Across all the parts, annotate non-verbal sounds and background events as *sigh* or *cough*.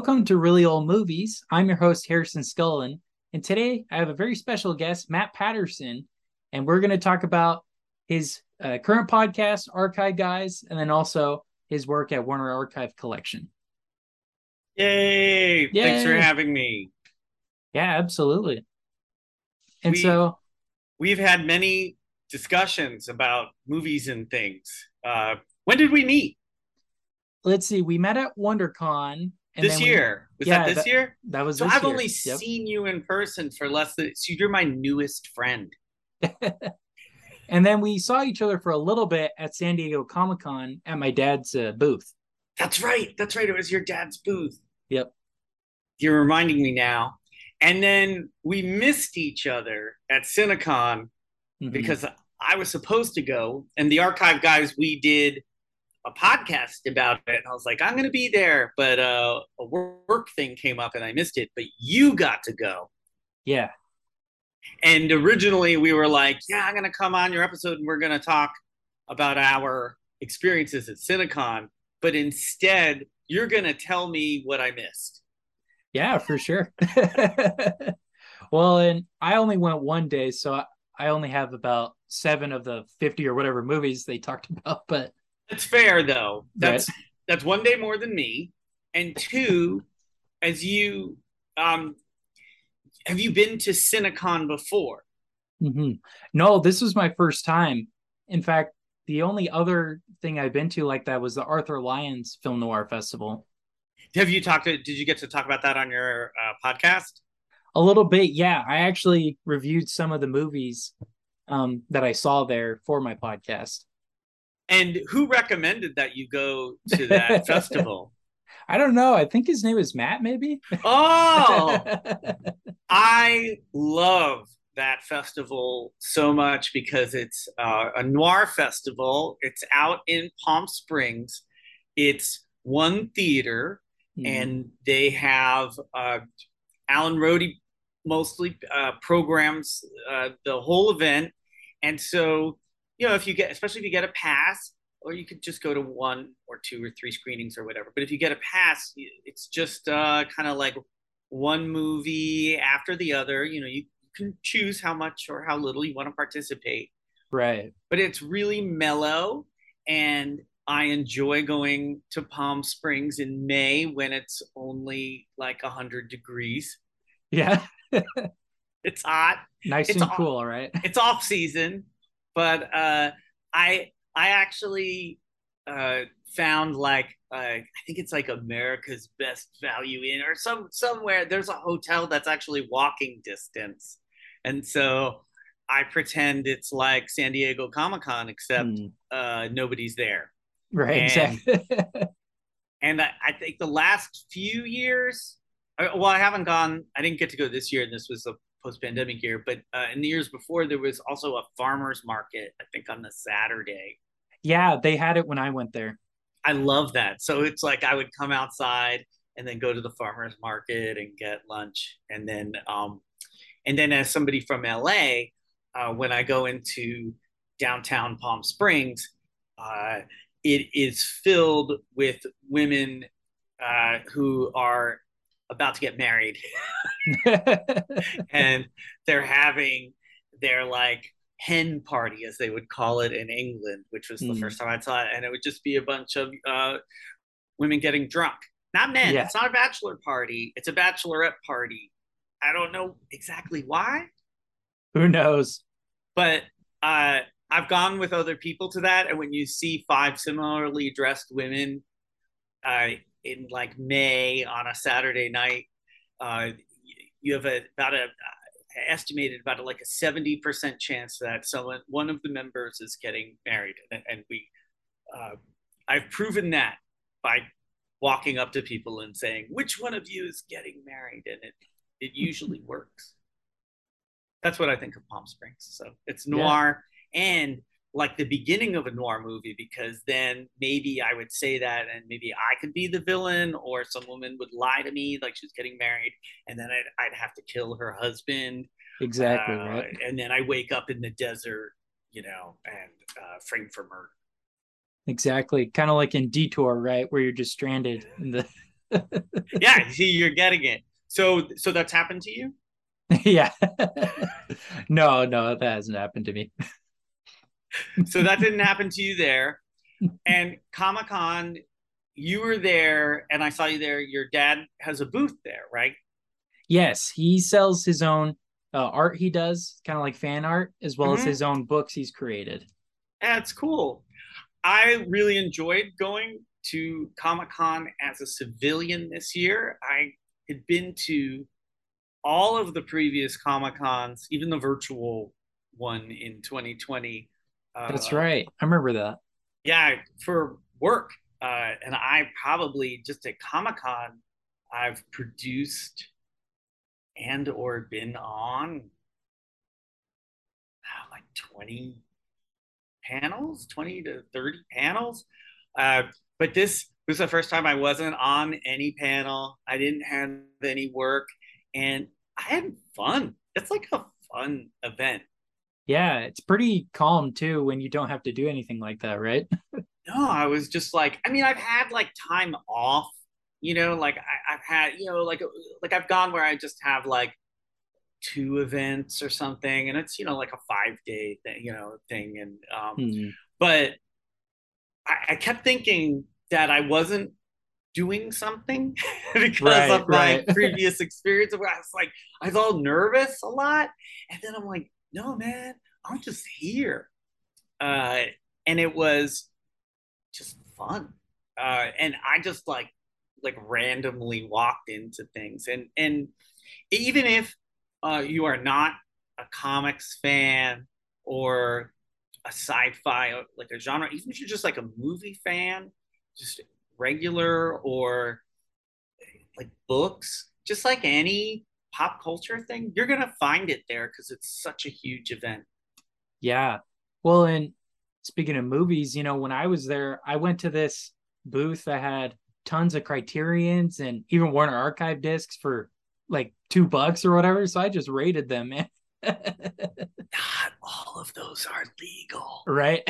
Welcome to Reely Old Movies. I'm your host, Harrison Scullin, and today I have a very special guest, Matt Patterson, and we're going to talk about his uh, current podcast, Archive Guys, and then also his work at Warner Archive Collection. Yay! Yay. Thanks for having me. Yeah, absolutely. And We- so, We've had many discussions about movies and things. Uh, when did we meet? let's see, we met at WonderCon. And this we- year. Was yeah, that this that- year? that was So this I've year. only Yep. seen you in person for less than. So you're my newest friend. *laughs* And then we saw each other for a little bit at San Diego Comic Con at my dad's uh, booth. That's right. That's right. It was your dad's booth. Yep. You're reminding me now. And then we missed each other at Cinecon Mhm. because I was supposed to go, and the archive guys we did a podcast about it, and I was like, I'm going to be there, but uh, a work thing came up and I missed it. But you got to go, yeah, and originally we were like, Yeah, I'm going to come on your episode and we're going to talk about our experiences at Cinecon, but instead you're going to tell me what I missed. yeah, for sure. *laughs* well, and I only went one day, so I, I only have about seven of the 50 or whatever movies they talked *laughs* about. But That's fair though. That's that's one day more than me. And two, as you um have you been to Cinecon before? Mhm. no, this was my first time. In fact, the only other thing I've been to like that was the Arthur Lyons Film Noir Festival. Have you talked to did you get to talk about that on your uh, podcast? A little bit, yeah. I actually reviewed some of the movies um, that I saw there for my podcast. And who recommended that you go to that *laughs* festival? I don't know. I think his name is Matt, maybe. Oh, *laughs* I love that festival so much because it's uh, a noir festival. It's out in Palm Springs. It's one theater. Mhm. and they have uh, Alan Rode mostly uh, programs uh, the whole event. And so, you know, if you get, especially if you get a pass, or you could just go to one or two or three screenings or whatever. But if you get a pass, it's just uh, kind of like one movie after the other. You know, you can choose how much or how little you want to participate right. but it's really mellow and I enjoy going to Palm Springs in May when it's only like 100 degrees. Yeah. *laughs* It's hot. Nice It's and all- cool, right? It's off season, but uh, I I actually uh, found like uh, I think it's like America's Best Value Inn or some somewhere. There's a hotel that's actually walking distance, and so I pretend it's like San Diego Comic Con except Mm, uh, nobody's there. right. and- Exactly. *laughs* and I, I think the last few years, well, I haven't gone. I didn't get to go this year, and this was a post-pandemic year. But uh, in the years before, there was also a farmers market. I think on the Saturday. yeah, they had it when I went there. I love that. So it's like I would come outside and then go to the farmers market and get lunch, and then um, and then as somebody from LA, uh, when I go into downtown Palm Springs, uh, it is filled with women uh, who are about to get married, *laughs* *laughs* and they're having their like hen party, as they would call it in England, which was the Mm. first time I saw it, and it would just be a bunch of uh, women getting drunk, not men. Yeah. It's not a bachelor party; it's a bachelorette party. I don't know exactly why, Who knows? but uh, I've gone with other people to that, and when you see five similarly dressed women uh, in like May on a Saturday night, uh, you have a, about a estimated about a, like a seventy percent chance that someone one of the members is getting married, and, and we, uh, I've proven that by walking up to people and saying, "Which one of you is getting married?" and it it usually *laughs* works. That's what I think of Palm Springs. So it's Yeah. noir and like the beginning of a noir movie because then maybe I would say that and maybe I could be the villain or some woman would lie to me like she's getting married and then I'd, I'd have to kill her husband. Exactly, Uh, right? And then I wake up in the desert, you know, and uh, framed for murder. Exactly. Kind of like in Detour, right? Where you're just stranded in the *laughs* yeah, see, you're getting it. So, so that's happened to you? *laughs* yeah. *laughs* no, no, that hasn't happened to me. So that didn't happen to you there. And Comic Con, you were there, and I saw you there. Your dad has a booth there, right? Yes, he sells his own uh, art. He does kind of like fan art, as well mm-hmm. as his own books he's created. That's cool. I really enjoyed going to Comic Con as a civilian this year. I had been to all of the previous Comic Cons, even the virtual one in 2020. Uh, That's right. I remember that. Yeah, for work. Uh, and I probably just at Comic Con, I've produced and or been on uh, like 20 panels, 20 to 30 panels. Uh, but this was the first time I wasn't on any panel. I didn't have any work and I had fun. It's like a fun event. Yeah, it's pretty calm too when you don't have to do anything like that, right? *laughs* no, I was just like, I mean, I've had like time off, you know, like I, have had, you know, like like I've gone where I just have like two events or something, and it's you know like a five day thing, you know, thing, and um, mm-hmm. but I, I kept thinking that I wasn't doing something *laughs* because right, of my right. *laughs* previous experience where I was like, I was all nervous a lot. And then I'm like, no, man, I'm just here. Uh, and it was just fun. Uh, and I just like, like randomly walked into things. And, and even if uh, you are not a comics fan or a sci-fi, like a genre, even if you're just like a movie fan, just regular or like books, just like any pop culture thing, you're going to find it there because it's such a huge event. Yeah. Well, and speaking of movies, you know, when I was there, I went to this booth that had tons of criterions and even Warner Archive discs for like two bucks or whatever. So I just rated them, man. *laughs* Not all of those are legal. Right.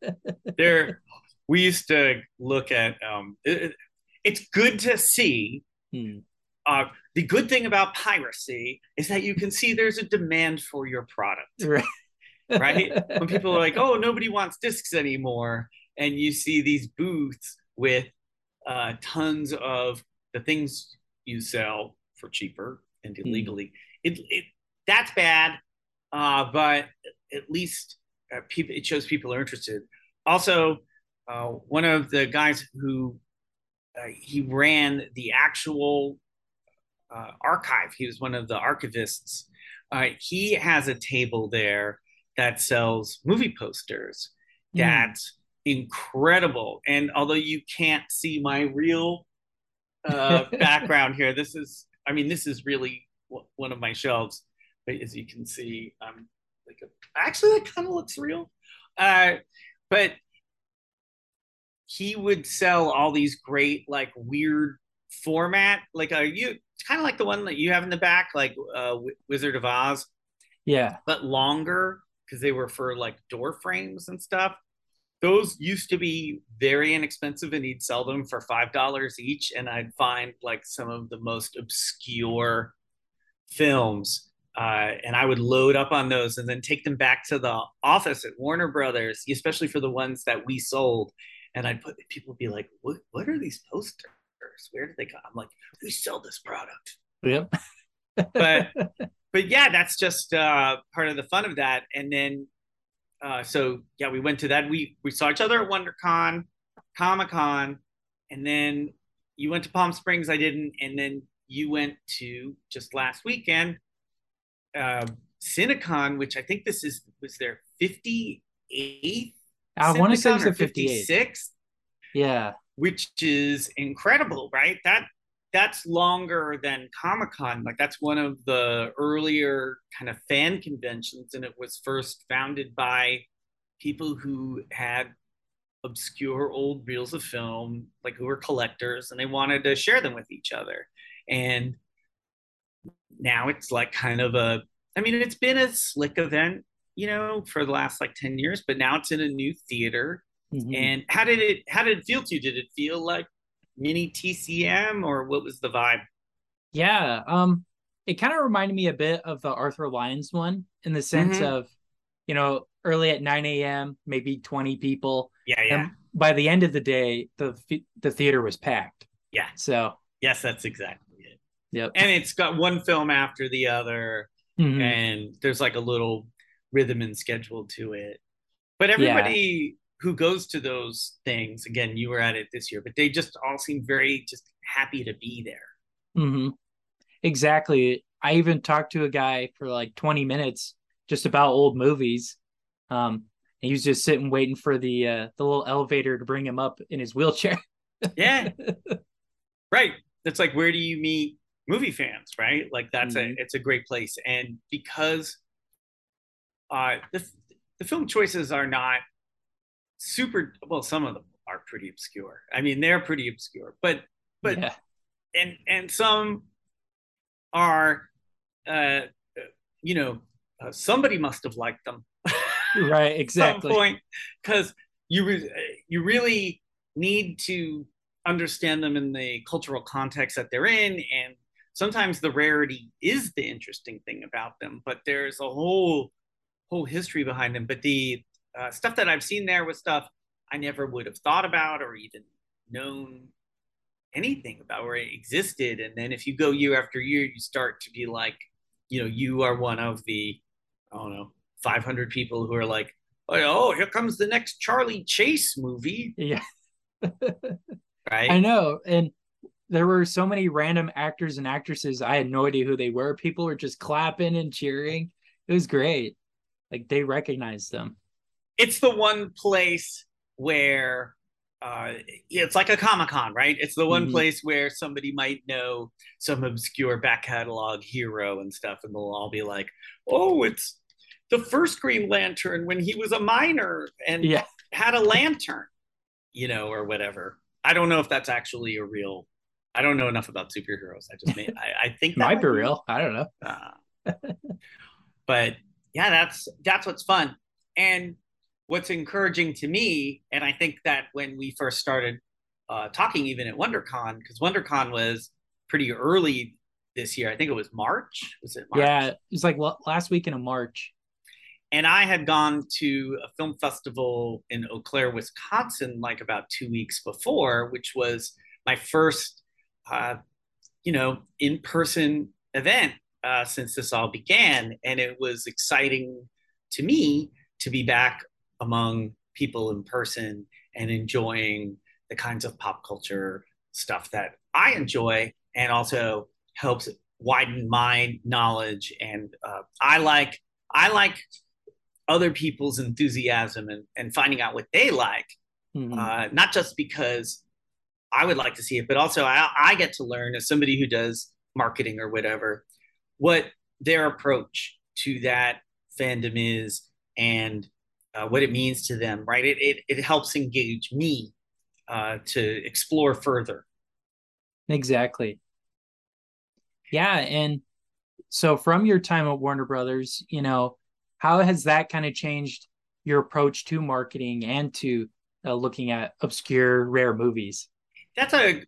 *laughs* They're we used to look at um, it, it's good to see hmm. Uh, the good thing about piracy is that you can see there's a demand for your product *laughs* right, right? when *laughs* people are like oh nobody wants discs anymore and you see these booths with uh, tons of the things you sell for cheaper and hmm. illegally it, it that's bad uh, but at least uh, people it shows people are interested also uh, one of the guys who uh, he ran the actual uh, archive. He was one of the archivists. Uh, he has a table there that sells movie posters. Mm. That's incredible. And although you can't see my real uh, *laughs* background here, this is, I mean, this is really w- one of my shelves. But as you can see, I'm like, a, actually, that kind of looks real. Uh, but he would sell all these great like weird format like a you it's kind of like the one that you have in the back like uh wizard of oz yeah but longer because they were for like door frames and stuff those used to be very inexpensive and he'd sell them for five dollars each and i'd find like some of the most obscure films uh, and I would load up on those and then take them back to the office at Warner Brothers, especially for the ones that we sold and I'd put people would be like, "What? What are these posters? Where did they come?" I'm like, "We sell this product." Yep. but *laughs* but yeah, that's just uh, part of the fun of that. And then uh, so yeah, we went to that. We we saw each other at WonderCon, Comic Con, and then you went to Palm Springs. I didn't, and then you went to just last weekend, uh, Cinecon, which I think this is was their 58th I want to say it's a 56. Yeah. Which is incredible, right? That that's longer than Comic Con. Like that's one of the earlier kind of fan conventions, and it was first founded by people who had obscure old reels of film, like who were collectors, and they wanted to share them with each other. And now it's like kind of a I mean, it's been a slick event you know, for the last like 10 years, but now it's in a new theater. Mm-hmm. And how did it how did it feel to you? Did it feel like mini TCM or what was the vibe? Yeah, um, it kind of reminded me a bit of the Arthur Lyons one in the sense mm-hmm. of, you know, early at 9 a.m., maybe 20 people. Yeah, yeah. And by the end of the day, the the theater was packed. Yeah. So yes, that's exactly it. Yep. And it's got one film after the other, mm-hmm. and there's like a little rhythm and schedule to it. But everybody. Who goes to those things, again, you were at it this year, but they just all seem very just happy to be there. Mm-hmm. Exactly. I even talked to a guy for like 20 minutes just about old movies. Um, he was just sitting waiting for the uh, the little elevator to bring him up in his wheelchair. *laughs* yeah, right. That's like where do you meet movie fans, right? Like that's mm-hmm. a it's a great place, and because uh, the the film choices are not super well, some of them are pretty obscure. I mean, they're pretty obscure, but but yeah. and and some are uh, you know uh, somebody must have liked them *laughs* right exactly some point because you re- you really need to understand them in the cultural context that they're in and sometimes the rarity is the interesting thing about them but there's a whole whole history behind them but the uh, stuff that i've seen there was stuff i never would have thought about or even known anything about where it existed. And then if you go year after year, you start to be like, you know, you are one of the, I don't know, 500 people who are like, oh, here comes the next Charlie Chase movie. Yeah. *laughs* right. I know. And there were so many random actors and actresses. I had no idea who they were. People were just clapping and cheering. It was great. Like they recognized them. It's the one place where uh, it's like a Comic Con, right? It's the one mm-hmm. place where somebody might know some obscure back catalog hero and stuff, and they'll all be like, "Oh, it's the first Green Lantern when he was a miner and yeah. had a lantern," you know, or whatever. I don't know if that's actually a real. I don't know enough about superheroes. I just made. I, I think *laughs* that might be real. I don't know. Uh, but yeah, that's that's what's fun, and what's encouraging to me, and I think that when we first started uh, talking, even at WonderCon, because WonderCon was pretty early this year. I think it was March. Was it? March? Yeah, it was like last weekend of March. And I had gone to a film festival in Eau Claire, Wisconsin, like about two weeks before, which was my first, uh, you know, in-person event uh, since this all began, and it was exciting to me to be back among people in person and enjoying the kinds of pop culture stuff that I enjoy and also helps widen my knowledge and uh, I like I like other people's enthusiasm and, and finding out what they like mm-hmm. uh, not just because I would like to see it but also I, I get to learn as somebody who does marketing or whatever what their approach to that fandom is and uh, what it means to them, right? It, it, it helps engage me uh, to explore further. Exactly. Yeah. And so from your time at Warner Brothers, you know, how has that kind of changed your approach to marketing and to uh, looking at obscure, rare movies? That's a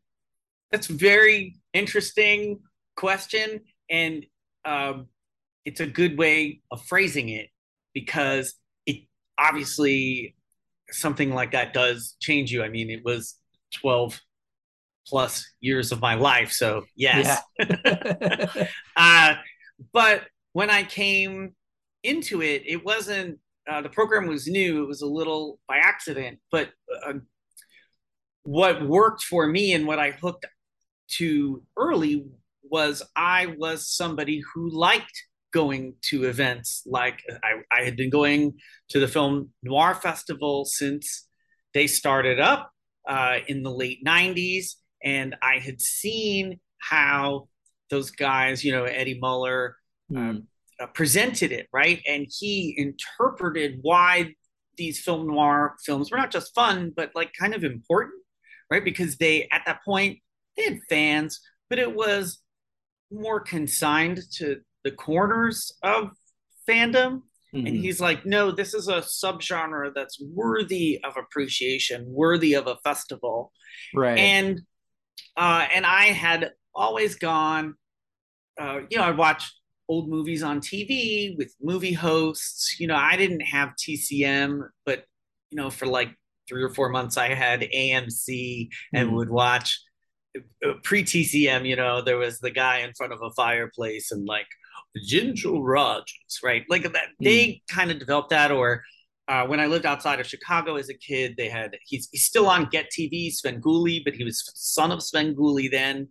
that's very interesting question, and um, it's a good way of phrasing it because obviously something like that does change you. I mean, it was 12 plus years of my life. So, yes. Yeah. *laughs* uh, but when I came into it, it wasn't, uh, the program was new. It was a little by accident. But uh, what worked for me and what I hooked to early was I was somebody who liked going to events like I, I had been going to the film noir festival since they started up uh, in the late 90s and i had seen how those guys you know eddie muller mm. um, uh, presented it right? And he interpreted why these film noir films were not just fun but like kind of important right? Because they at that point they had fans but it was more consigned to the corners of fandom. Mm-hmm. And he's like, no, this is a subgenre that's worthy of appreciation, worthy of a festival. Right. And uh, and I had always gone. Uh, you know, I'd watch old movies on TV with movie hosts. You know, I didn't have TCM, but you know, for like three or four months, I had AMC and mm. would watch uh, pre TCM. You know, there was the guy in front of a fireplace and like Ginger Rogers, right? Like that. Mm. They kind of developed that, or uh, when I lived outside of Chicago as a kid, they had he's, he's still on Get TV, Svengoolie, but he was son of Svengoolie then,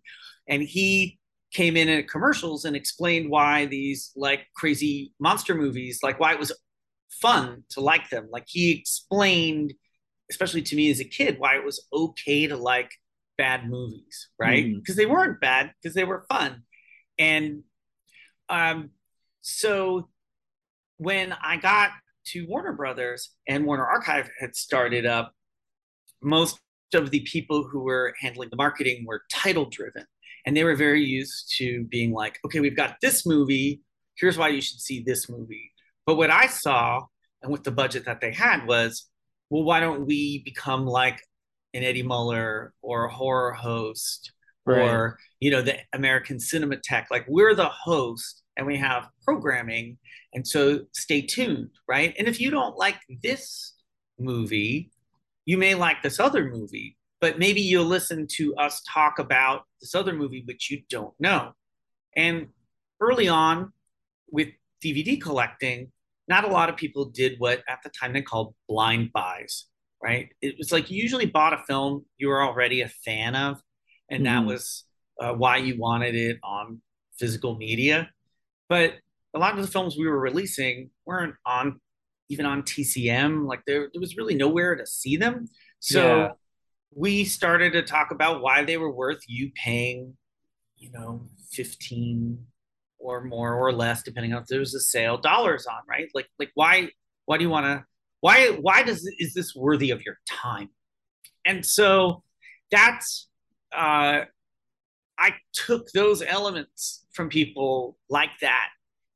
and he came in at commercials and explained why these like crazy monster movies, like why it was fun to like them. Like he explained, especially to me as a kid, why it was okay to like bad movies, right? Because mm. they weren't bad, because they were fun. And um, so when I got to Warner Brothers and Warner Archive had started up, most of the people who were handling the marketing were title driven. And they were very used to being like, okay, we've got this movie. Here's why you should see this movie. But what I saw and with the budget that they had was, well, why don't we become like an Eddie Muller or a horror host right. or, you know, the American Cinematheque? Like we're the host and we have programming. And so stay tuned, right? And if you don't like this movie, you may like this other movie, but maybe you'll listen to us talk about this other movie which you don't know. And early on with DVD collecting, not a lot of people did what at the time they called blind buys, right? It was like you usually bought a film you were already a fan of, and mm-hmm. that was uh, why you wanted it on physical media. But a lot of the films we were releasing weren't on even on TCM. Like there, there was really nowhere to see them. So yeah we started to talk about why they were worth you paying, you know, 15 or more or less, depending on if there was a sale, dollars on, right? Like, like why, why do you want to, why, why does, is this worthy of your time? And so that's, uh, I took those elements from people like that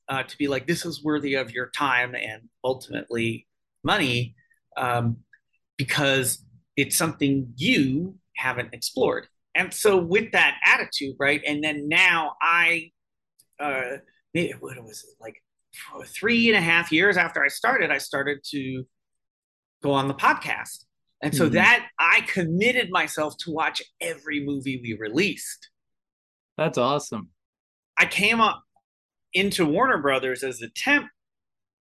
uh, to be like, this is worthy of your time and ultimately money um, because it's something you haven't explored. And so with that attitude, right? And then now I, uh, what was it like three and a half years after I started, I started to go on the podcast. And so mm-hmm. that I committed myself to watch every movie we released. That's awesome. I came up into Warner Brothers as a temp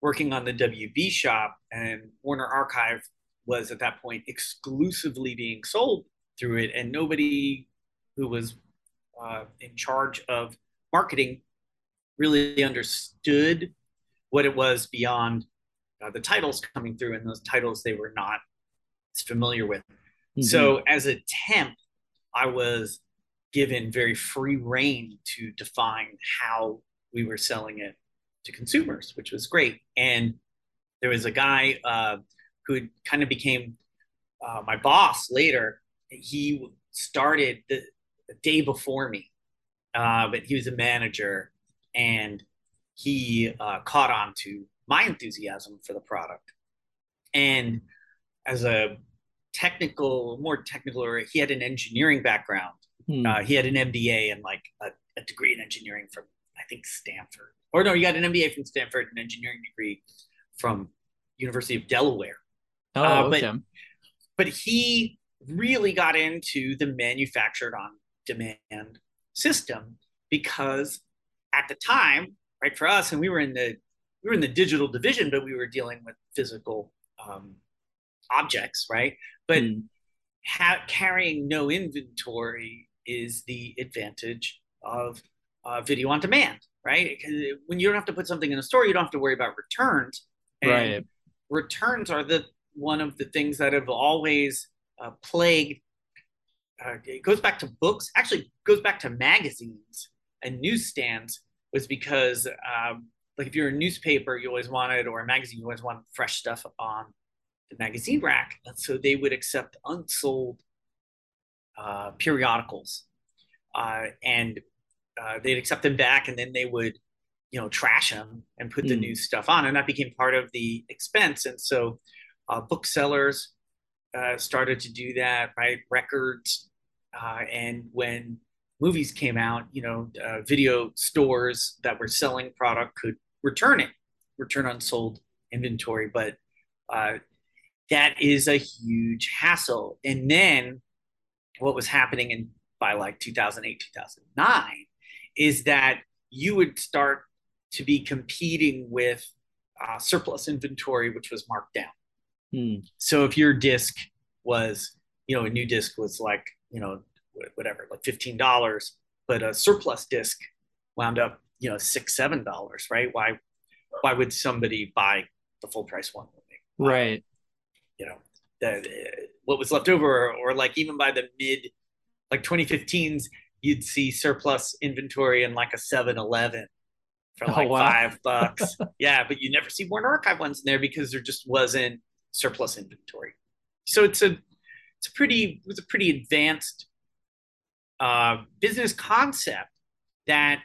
working on the WB shop and Warner Archive was at that point exclusively being sold through it, and nobody who was uh, in charge of marketing really understood what it was beyond uh, the titles coming through, and those titles they were not familiar with. Mm-hmm. So, as a temp, I was given very free reign to define how we were selling it to consumers, which was great. And there was a guy, uh, who kind of became uh, my boss later. He started the, the day before me, uh, but he was a manager and he uh, caught on to my enthusiasm for the product. And as a technical, more technical, or he had an engineering background. Hmm. Uh, he had an MBA and like a, a, degree in engineering from, I think, Stanford. Or no, he got an MBA from Stanford, an engineering degree from University of Delaware. Oh, uh, but, okay. But he really got into the manufactured on demand system because at the time, right, for us, and we were in the we were in the digital division, but we were dealing with physical um, objects, right? But mm. ha- carrying no inventory is the advantage of uh, video on demand, right? When you don't have to put something in a store, you don't have to worry about returns. And right. Returns are the one of the things that have always uh, plagued. Uh, it goes back to books. Actually, goes back to magazines and newsstands. Was because um, like if you're a newspaper, you always wanted, or a magazine, you always want fresh stuff on the magazine rack. And so they would accept unsold uh, periodicals, uh, and uh, they'd accept them back, and then they would, you know, trash them and put mm. the hmm. new stuff on, and that became part of the expense. And so uh, booksellers uh, started to do that, right? Records uh, and when movies came out, you know, uh, video stores that were selling product could return it, return unsold inventory. But uh, that is a huge hassle. And then what was happening in by like 2008, 2009 is that you would start to be competing with uh, surplus inventory, which was marked down. Hmm. So if your disc was, you know, a new disc was like, you know, whatever, like $15, but a surplus disc wound up, you know, six, $7, right? Why, why would somebody buy the full price one? Right. You know, the, what was left over, or, like even by the mid, like 2015s, you'd see surplus inventory in like a 7 Eleven for oh, like oh, wow. five *laughs* bucks. yeah, but you never see Warner Archive ones in there because there just wasn't surplus inventory. So it's a it's a pretty it was a pretty advanced uh, business concept that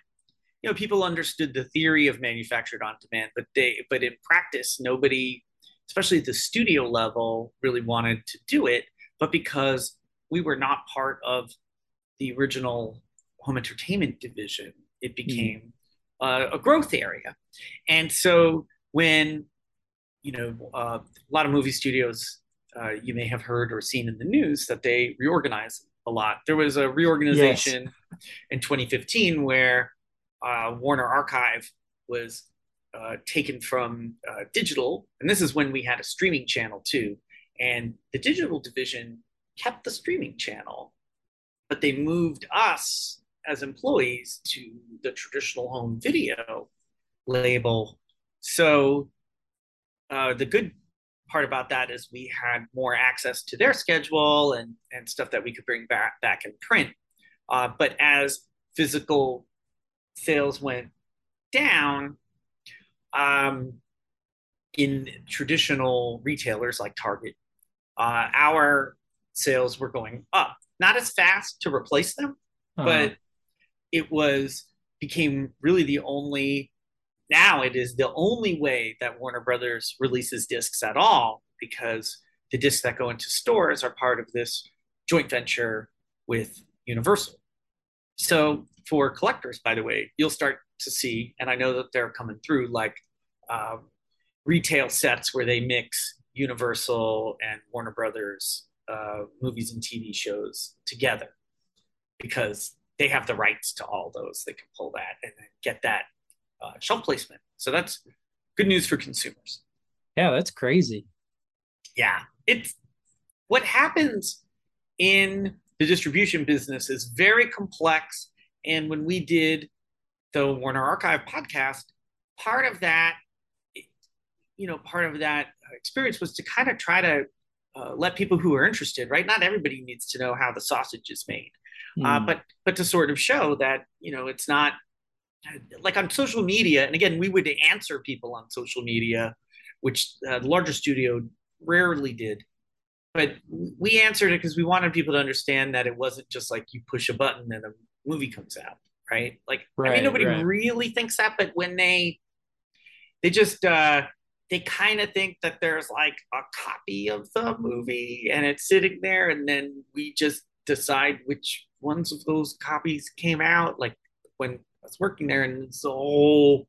you know people understood the theory of manufactured on demand, but they but in practice nobody, especially at the studio level, really wanted to do it. But because we were not part of the original home entertainment division, it hmm. became mm uh, a growth area. And so when you know uh, a lot of movie studios, uh, you may have heard or seen in the news that they reorganize a lot. There was a reorganization yes. in 2015 where uh, Warner Archive was uh, taken from uh, digital, and this is when we had a streaming channel too. And the digital division kept the streaming channel, but they moved us as employees to the traditional home video label. So uh, the good part about that is we had more access to their schedule and, and stuff that we could bring back back in print. Uh, but as physical sales went down, um, in traditional retailers like Target, uh, our sales were going up. Not as fast to replace them, uh-huh. but it was became really the only now it is the only way that Warner Brothers releases discs at all because the discs that go into stores are part of this joint venture with Universal. So for collectors, by the way, you'll start to see, and I know that they're coming through like uh, retail sets where they mix Universal and Warner Brothers uh, movies and TV shows together because they have the rights to all those. They can pull that and get that uh, shelf placement. So that's good news for consumers. Yeah, that's crazy. Yeah, it's what happens in the distribution business is very complex. And when we did the Warner Archive podcast, part of that, you know, part of that experience was to kind of try to uh, let people who are interested, right? Not everybody needs to know how the sausage is made mm. uh, hmm. but but to sort of show that you know it's not like on social media and again we would answer people on social media which uh, the larger studio rarely did but we answered it because we wanted people to understand that it wasn't just like you push a button and a movie comes out right like right, i mean nobody right. really thinks that but when they they just uh they kind of think that there's like a copy of the movie and it's sitting there and then we just decide which ones of those copies came out, like when I was working there, and it's the whole,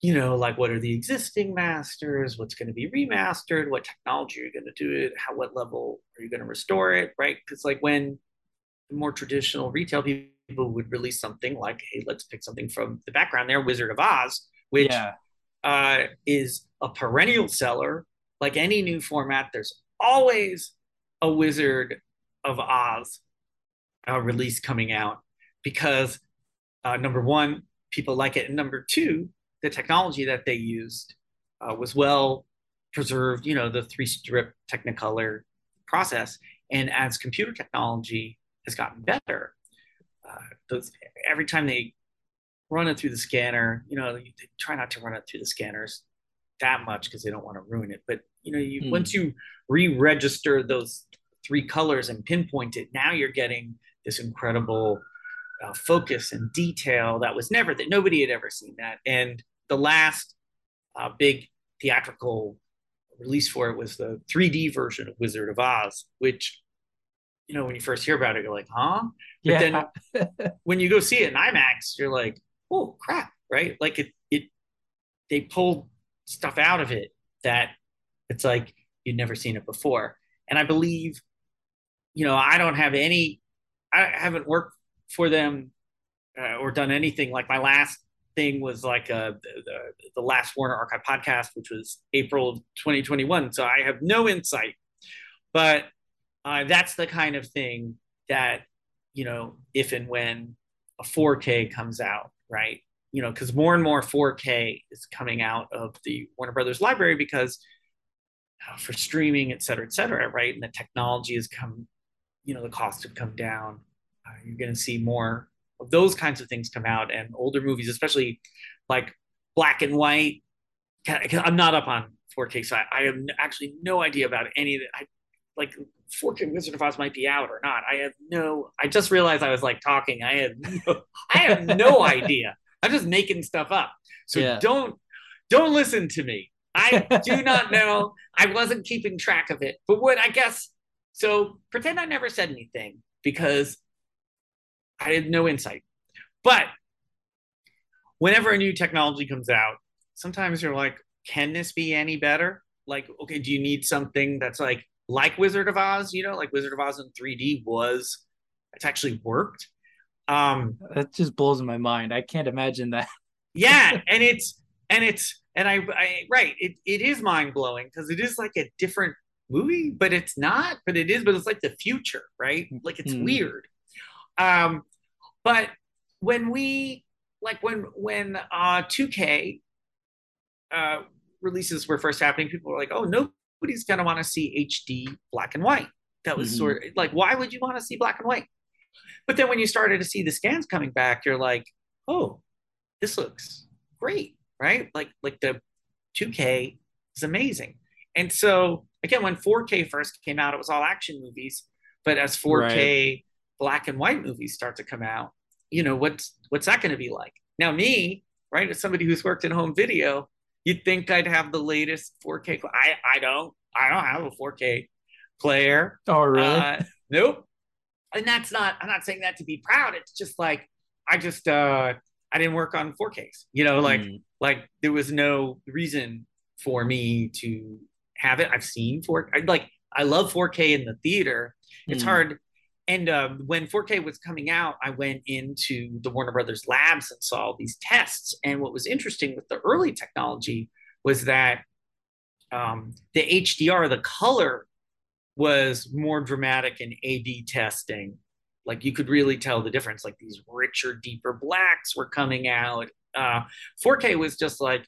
you know, like what are the existing masters? What's going to be remastered? What technology are you going to do it? How what level are you going to restore it? Right? Because like when the more traditional retail people would release something like, hey, let's pick something from the background there, Wizard of Oz, which yeah. uh, is a perennial seller. Like any new format, there's always a Wizard of Oz uh, release coming out because uh, number one, people like it, and number two, the technology that they used uh, was well preserved. You know, the three strip Technicolor process, and as computer technology has gotten better, uh, those every time they run it through the scanner, you know, they try not to run it through the scanners that much because they don't want to ruin it. But you know, you, hmm. once you re-register those three colors and pinpoint it, now you're getting this incredible uh, focus and detail that was never that nobody had ever seen that. And the last uh, big theatrical release for it was the 3D version of Wizard of Oz, which you know, when you first hear about it, you're like, huh? But Yeah. then *laughs* when you go see it in IMAX, you're like, oh crap, right? Like it, it, they pulled stuff out of it that it's like you'd never seen it before. And I believe, you know, I don't have any, I haven't worked for them uh, or done anything. Like my last thing was like uh, the, the, the last Warner Archive podcast, which was April of 2021. So I have no insight, but uh, that's the kind of thing that, you know, if and when a 4K comes out, right? You know, because more and more 4K is coming out of the Warner Brothers library because uh, for streaming, et cetera, et cetera, right? And the technology has come, you know, the costs have come down. Uh, you're going to see more of those kinds of things come out, and older movies, especially like black and white. I'm not up on 4K, so I, I have actually no idea about any of it. I like 4K Wizard of Oz might be out or not. I have no. I just realized I was like talking. I have no. *laughs* I have no idea. I'm just making stuff up. So yeah. don't don't listen to me. I do not *laughs* know. I wasn't keeping track of it. But what I guess so pretend I never said anything because I had no insight. But whenever a new technology comes out, sometimes you're like, can this be any better? Like, okay, do you need something that's like like Wizard of Oz, you know, like Wizard of Oz in 3D was it's actually worked. Um that just blows my mind. I can't imagine that. *laughs* yeah, and it's and it's and I, I right, it, it is mind blowing because it is like a different movie, but it's not, but it is, but it's like the future, right? Like it's mm. weird. Um, but when we like when when uh 2K uh releases were first happening, people were like, oh, nobody's gonna want to see HD black and white. That was mm-hmm. sort of like, why would you want to see black and white? But then when you started to see the scans coming back, you're like, oh, this looks great right? Like like the 2K is amazing. And so again, when 4K first came out, it was all action movies. But as 4K right. black and white movies start to come out, you know, what's what's that going to be like? Now, me, right, as somebody who's worked in home video, you'd think I'd have the latest 4K. I I don't. I don't have a 4K player. Oh, really? Uh, nope. And that's not. I'm not saying that to be proud. It's just like I just uh I didn't work on 4Ks. You know, like mm. like there was no reason for me to have it. I've seen 4 I like I love 4K in the theater. It's mm. hard. And um, when 4K was coming out, I went into the Warner Brothers labs and saw these tests. And what was interesting with the early technology was that um, the HDR, the color was more dramatic in AD testing like you could really tell the difference. Like these richer, deeper blacks were coming out. Uh, 4K was just like,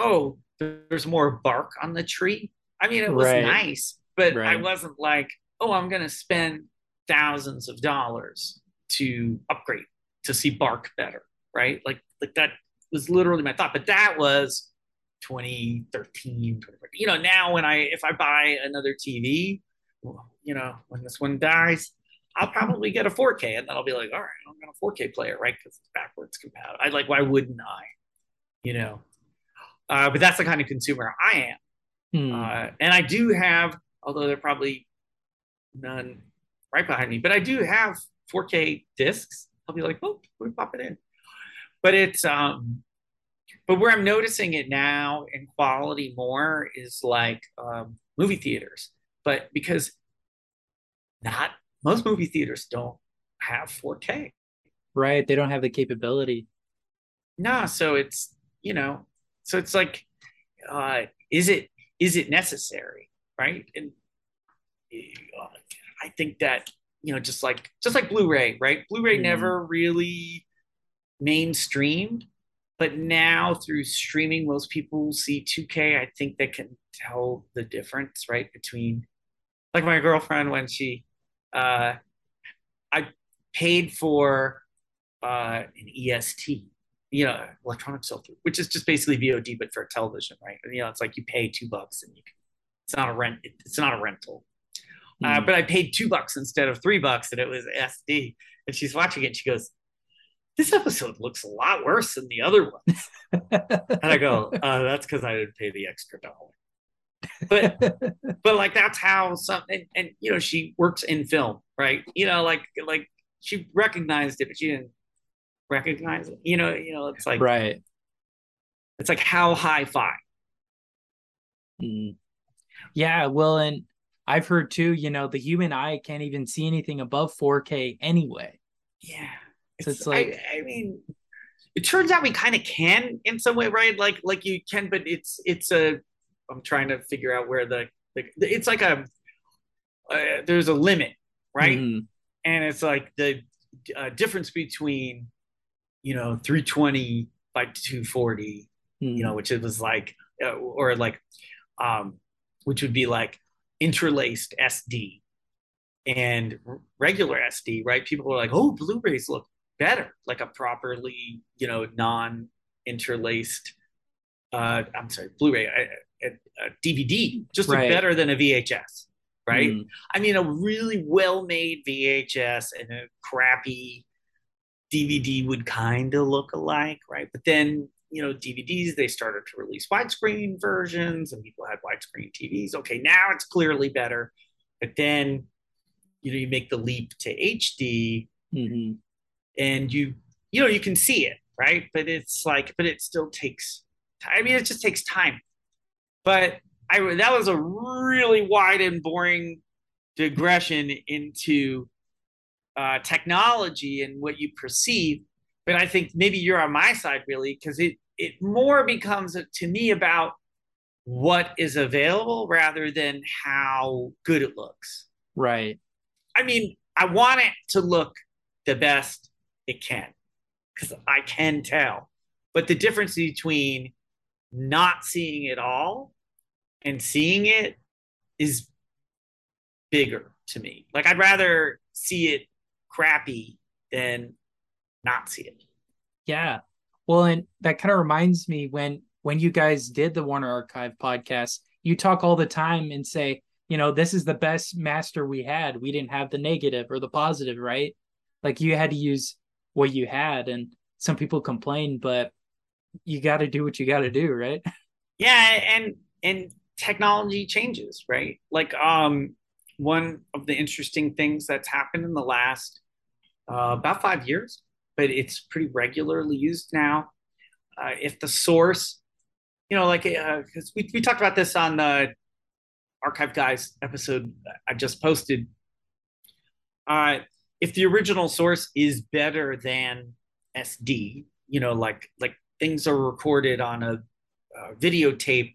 oh, there's more bark on the tree. I mean, it was right. nice, but right. I wasn't like, oh, I'm going to spend thousands of dollars to upgrade to see bark better, right? Like, like that was literally my thought. But that was 2013, you know. Now, when I if I buy another TV, you know, when this one dies, I'll probably get a 4K and then I'll be like, all right, I'm gonna 4K player, right? Because it's backwards compatible. I like, why wouldn't I? You know, uh, but that's the kind of consumer I am. Hmm. Uh, and I do have, although there are probably none right behind me, but I do have 4K discs. I'll be like, oh, let me pop it in. But it's, um, but where I'm noticing it now in quality more is like um, movie theaters. But because not most movie theaters don't have 4K. Right. They don't have the capability. No, so it's, you know, so it's like, uh, is it is it necessary? Right. And uh, I think that, you know, just like just like Blu-ray, right? Blu-ray mm. never really mainstreamed, but now through streaming, most people see 2K. I think they can tell the difference, right? Between like my girlfriend when she uh, I paid for uh, an EST, you know, electronic filter, which is just basically VOD but for television, right? And, you know, it's like you pay two bucks and you can. It's not a rent. It's not a rental. Uh, hmm. but I paid two bucks instead of three bucks, and it was SD. And she's watching it. And she goes, "This episode looks a lot worse than the other ones." *laughs* and I go, uh, "That's because I didn't pay the extra dollar." but *laughs* but like that's how some and, and you know she works in film, right? You know, like like she recognized it, but she didn't recognize it. You know, you know, it's like right. It's like how hi-fi. Mm. Yeah, well, and I've heard too. You know, the human eye can't even see anything above 4K anyway. Yeah, so it's, it's like I, I mean, it turns out we kind of can in some way, right? Like like you can, but it's it's a. I'm trying to figure out where the, the it's like a uh, there's a limit, right? Mm-hmm. And it's like the uh, difference between you know 320 by 240 mm-hmm. you know which it was like uh, or like um which would be like interlaced sd and regular sd right people were like oh blu-rays look better like a properly you know non interlaced uh i'm sorry blu-ray a, a, a dvd just right. better than a vhs right mm. i mean a really well made vhs and a crappy DVD would kind of look alike, right? But then, you know, DVDs, they started to release widescreen versions and people had widescreen TVs. Okay, now it's clearly better. But then, you know, you make the leap to HD mm-hmm. and you, you know, you can see it, right? But it's like, but it still takes time. I mean, it just takes time. But I, that was a really wide and boring digression into uh, technology and what you perceive. But I think maybe you're on my side really because it it more becomes to me about what is available rather than how good it looks. Right. I mean, I want it to look the best it can because I can tell. But the difference between not seeing it all and seeing it is bigger to me. Like I'd rather see it crappy than not see it. Yeah. Well, and that kind of reminds me when when you guys did the Warner Archive podcast, you talk all the time and say, you know, this is the best master we had. We didn't have the negative or the positive, right? Like you had to use what you had and some people complain, but you got to do what you got to do, right? *laughs* Yeah, and and technology changes, right? Like um one of the interesting things that's happened in the last uh, about five years, but it's pretty regularly used now. Uh, if the source, you know, like because uh, we we talked about this on the archive guys episode I just posted. Uh, if the original source is better than SD, you know, like like things are recorded on a, a videotape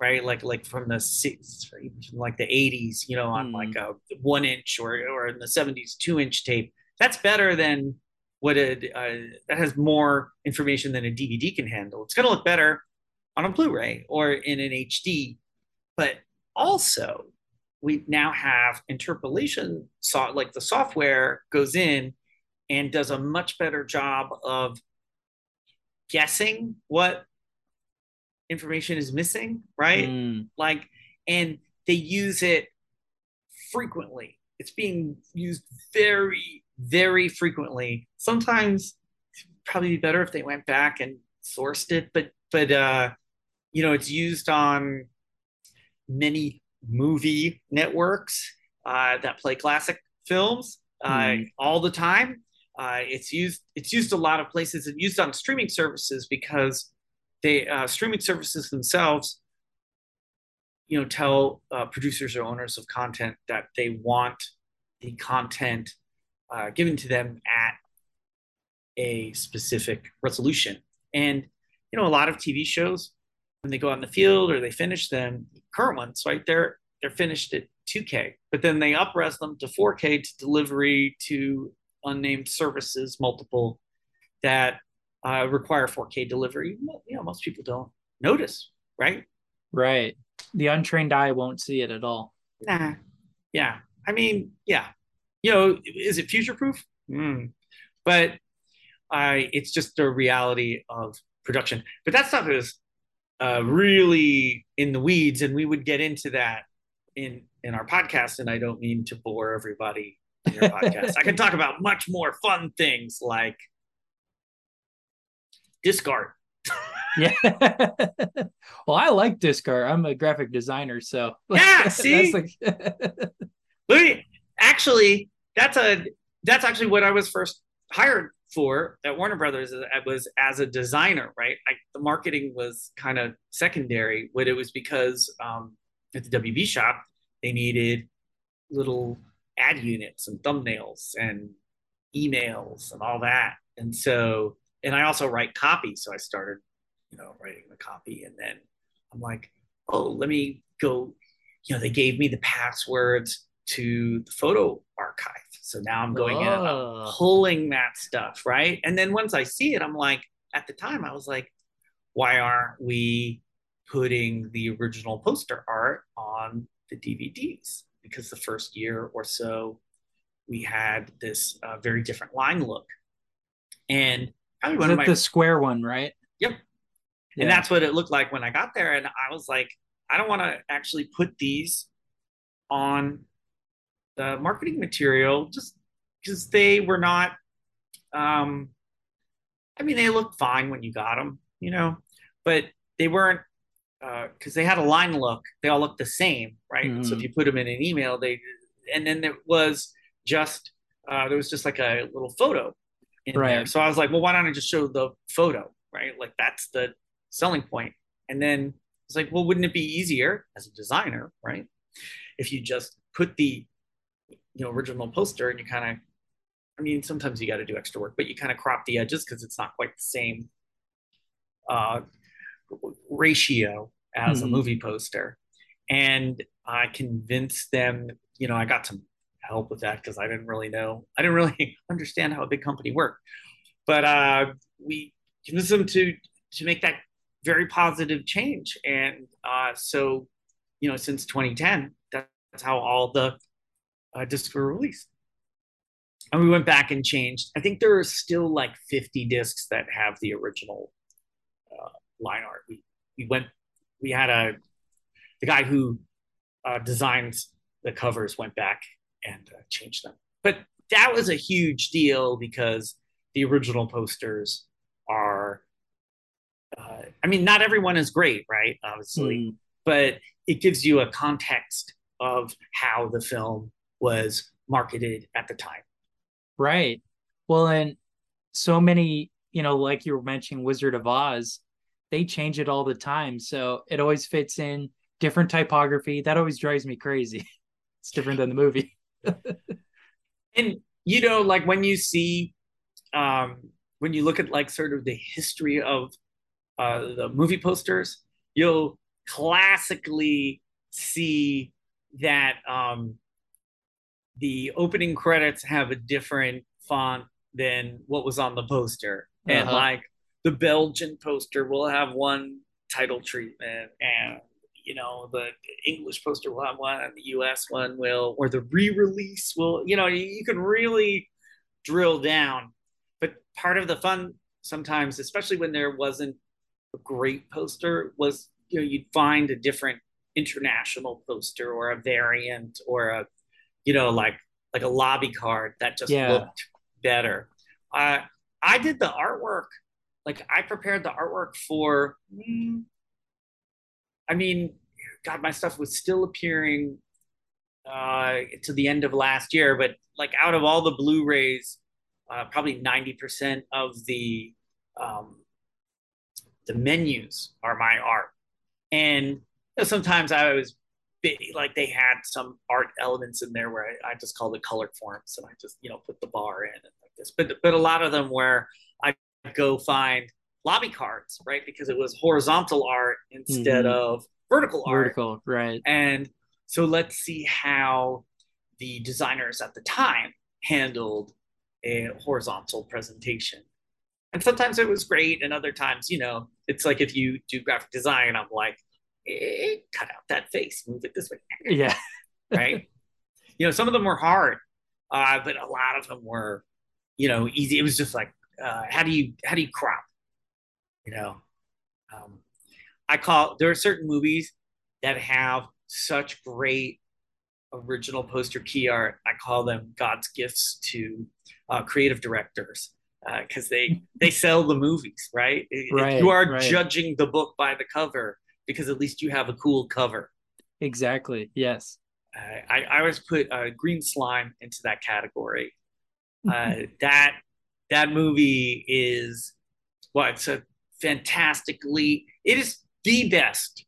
right? Like like from the six, from like the 80s, you know, on mm. like a one inch or or in the 70s, two inch tape. That's better than what a uh, that has more information than a DVD can handle. It's going to look better on a Blu-ray or in an HD, but also we now have interpolation. So like the software goes in and does a much better job of guessing what information is missing, right? Mm. Like, and they use it frequently. It's being used very, very frequently. Sometimes probably be better if they went back and sourced it, but but uh, you know, it's used on many movie networks uh, that play classic films uh, mm. all the time. Uh, it's used it's used a lot of places. It's used on streaming services because they uh, streaming services themselves you know tell uh, producers or owners of content that they want the content uh, given to them at a specific resolution and you know a lot of tv shows when they go out in the field or they finish them current ones right they're they're finished at 2k but then they upres them to 4k to delivery to unnamed services multiple that uh, require 4K delivery, you know, most people don't notice, right? Right. The untrained eye won't see it at all. Nah. Yeah. I mean, yeah. You know, is it future proof? Mm. But I, it's just the reality of production. But that stuff is uh, really in the weeds, and we would get into that in in our podcast. And I don't mean to bore everybody in your podcast. I can talk about much more fun things like disc art. *laughs* yeah. well, I like disc art. I'm a graphic designer, so yeah. *laughs* See, like... *laughs* me actually. That's a that's actually what I was first hired for at Warner Brothers. It was as a designer, right? I, the marketing was kind of secondary, but it was because um, at the WB shop they needed little ad units and thumbnails and emails and all that. And so, and I also write copy. So I started, you know, writing the copy. And then I'm like, oh, let me go. You know, they gave me the passwords to the photo archive. So now I'm going oh. in, I'm oh. pulling that stuff, right? And then once I see it, I'm like, at the time, I was like, why aren't we putting the original poster art on the DVDs? Because the first year or so, we had this uh, very different line look. And probably one of my the square one, right? Yep. Yeah. And that's what it looked like when I got there. And I was like, I don't want to actually put these on the marketing material just because they were not um I mean they looked fine when you got them, you know, but they weren't because uh, they had a line look. They all looked the same, right? Mm-hmm. So if mm-hmm. you put them in an email, they and then it was just uh, there was just like a little photo in right. there. So I was like, well, why don't I just show the photo, right? Like that's the selling point. And then it's like, well, wouldn't it be easier as a designer, right? If you just put the you know original poster and you kind of, I mean, sometimes you got to do extra work, but you kind of crop the edges because it's not quite the same uh, ratio as mm-hmm. a movie poster. And I convinced them, you know, I got some help with that because I didn't really know, I didn't really *laughs* understand how a big company worked. But uh, we convinced them to to make that very positive change. And uh, so, you know, since 2010, that's how all the uh, discs were released. And we went back and changed. I think there are still like 50 discs that have the original uh, line art. We we went, we had a the guy who uh, designs the covers went back and uh, change them. But that was a huge deal because the original posters are, uh, I mean, not everyone is great, right? Obviously, mm. but it gives you a context of how the film was marketed at the time. Right. Well, and so many, you know, like you were mentioning Wizard of Oz, they change it all the time. So it always fits in different typography. That always drives me crazy. *laughs* it's different than the movie. *laughs* and you know, like when you see, um, when you look at like sort of the history of uh, the movie posters, you'll classically see that um, the opening credits have a different font than what was on the poster, uh-huh. and like the Belgian poster will have one title treatment, and you know the english poster will have one and the us one will or the re-release will you know you can really drill down but part of the fun sometimes especially when there wasn't a great poster was you know you'd find a different international poster or a variant or a you know like like a lobby card that just yeah. looked better uh, i did the artwork like i prepared the artwork for mm, I mean, God, my stuff was still appearing uh, to the end of last year, but like out of all the Blu-rays, uh, probably ninety percent of the um, the menus are my art, and you know, sometimes I was like they had some art elements in there where I, I just called it colored forms, and I just you know put the bar in and like this, but but a lot of them where I go find lobby cards, right? Because it was horizontal art instead mm-hmm. of vertical art. Vertical, right. And so let's see how the designers at the time handled a horizontal presentation. And sometimes it was great, and other times, you know, it's like if you do graphic design, I'm like, eh, cut out that face, move it this way. Yeah. *laughs* right. You know, some of them were hard, uh, but a lot of them were, you know, easy. It was just like, uh, how do you how do you crop? You know, um, I call there are certain movies that have such great original poster key art. I call them God's gifts to uh, creative directors because uh, they they sell the movies, right? Right. You are right. judging the book by the cover because at least you have a cool cover. Exactly. Yes. Uh, I, I always put uh, Green Slime into that category. Uh, that that movie is well, it's a fantastically. It is the best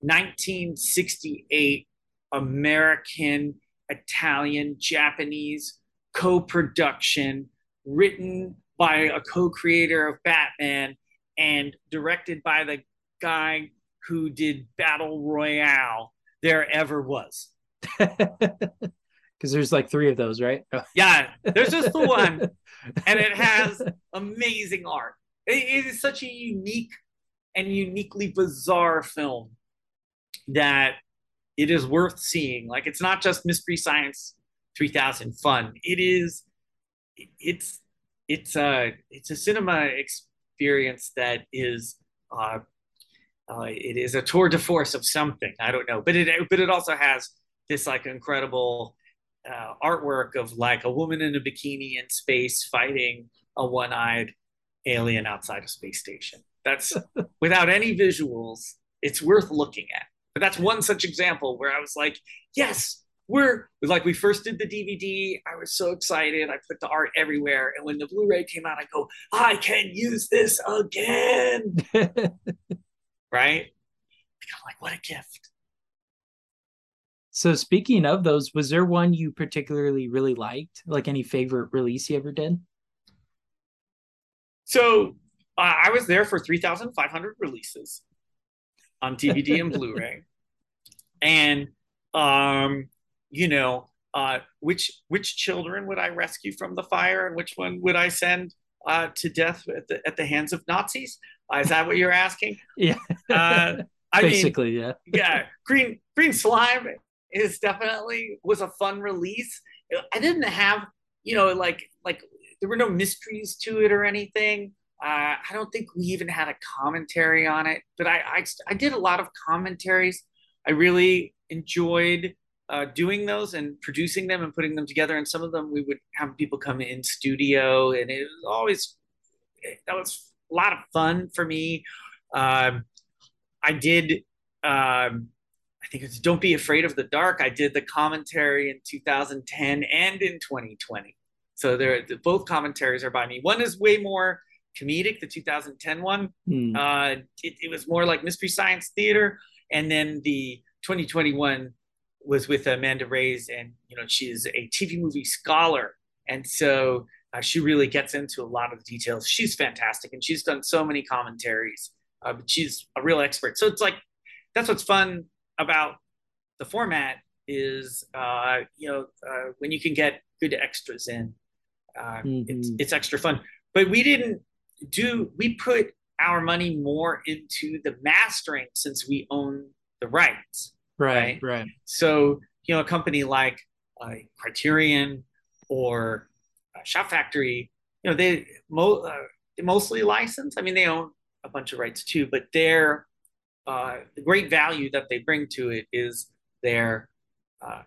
1968 American, Italian, Japanese co-production written by a co-creator of Batman and directed by the guy who did Battle Royale there ever was. *laughs* Because there's like three of those, right? *laughs* yeah, there's just the one, *laughs* and it has amazing art. it, is such a unique and uniquely bizarre film that it is worth seeing. Like it's not just Mystery Science 3000 fun. It is it's it's a it's a cinema experience that is uh, uh, it is a tour de force of something. I don't know, but it but it also has this like incredible uh, artwork of like a woman in a bikini in space fighting a one-eyed alien outside a space station. That's *laughs* without any visuals. It's worth looking at. But that's one such example where I was like, yes, we're like we first did the DVD. I was so excited. I put the art everywhere. And when the Blu-ray came out, I go, I can use this again. *laughs* right? I'm like, what a gift. So speaking of those, was there one you particularly really liked? Like any favorite release you ever did? So uh, I was there for 3,500 releases on DVD and *laughs* Blu-ray, and um, you know, uh, which which children would I rescue from the fire, and which one would I send uh, to death at the, at the hands of Nazis? Uh, is that what you're asking? *laughs* Yeah. Uh, I Basically, mean, yeah. *laughs* yeah. Green Green Slime is definitely was a fun release. I didn't have, you know, like like there were no mysteries to it or anything. Uh, I don't think we even had a commentary on it, but I, I, I did a lot of commentaries. I really enjoyed uh, doing those and producing them and putting them together. And some of them we would have people come in studio, and it was always that was a lot of fun for me. Um, I did. Um, I think it's "Don't Be Afraid of the Dark." I did the commentary in 2010 and in 2020. So there, both commentaries are by me. One is way more comedic, the 2010 one. Mm. Uh, it, it, was more like Mystery Science Theater. And then the 2021 was with Amanda Reyes, and you know she's a TV movie scholar, and so uh, she really gets into a lot of the details. She's fantastic, and she's done so many commentaries. Uh, but she's a real expert. So it's like that's what's fun about the format is uh, you know uh, when you can get good extras in, uh, mm-hmm. it's it's extra fun. But we didn't do we put our money more into the mastering since we own the rights right right, right. so you know a company like uh, criterion or uh, Shout Factory you know they, mo- uh, they mostly license i mean they own a bunch of rights too but their uh, the great value that they bring to it is their uh,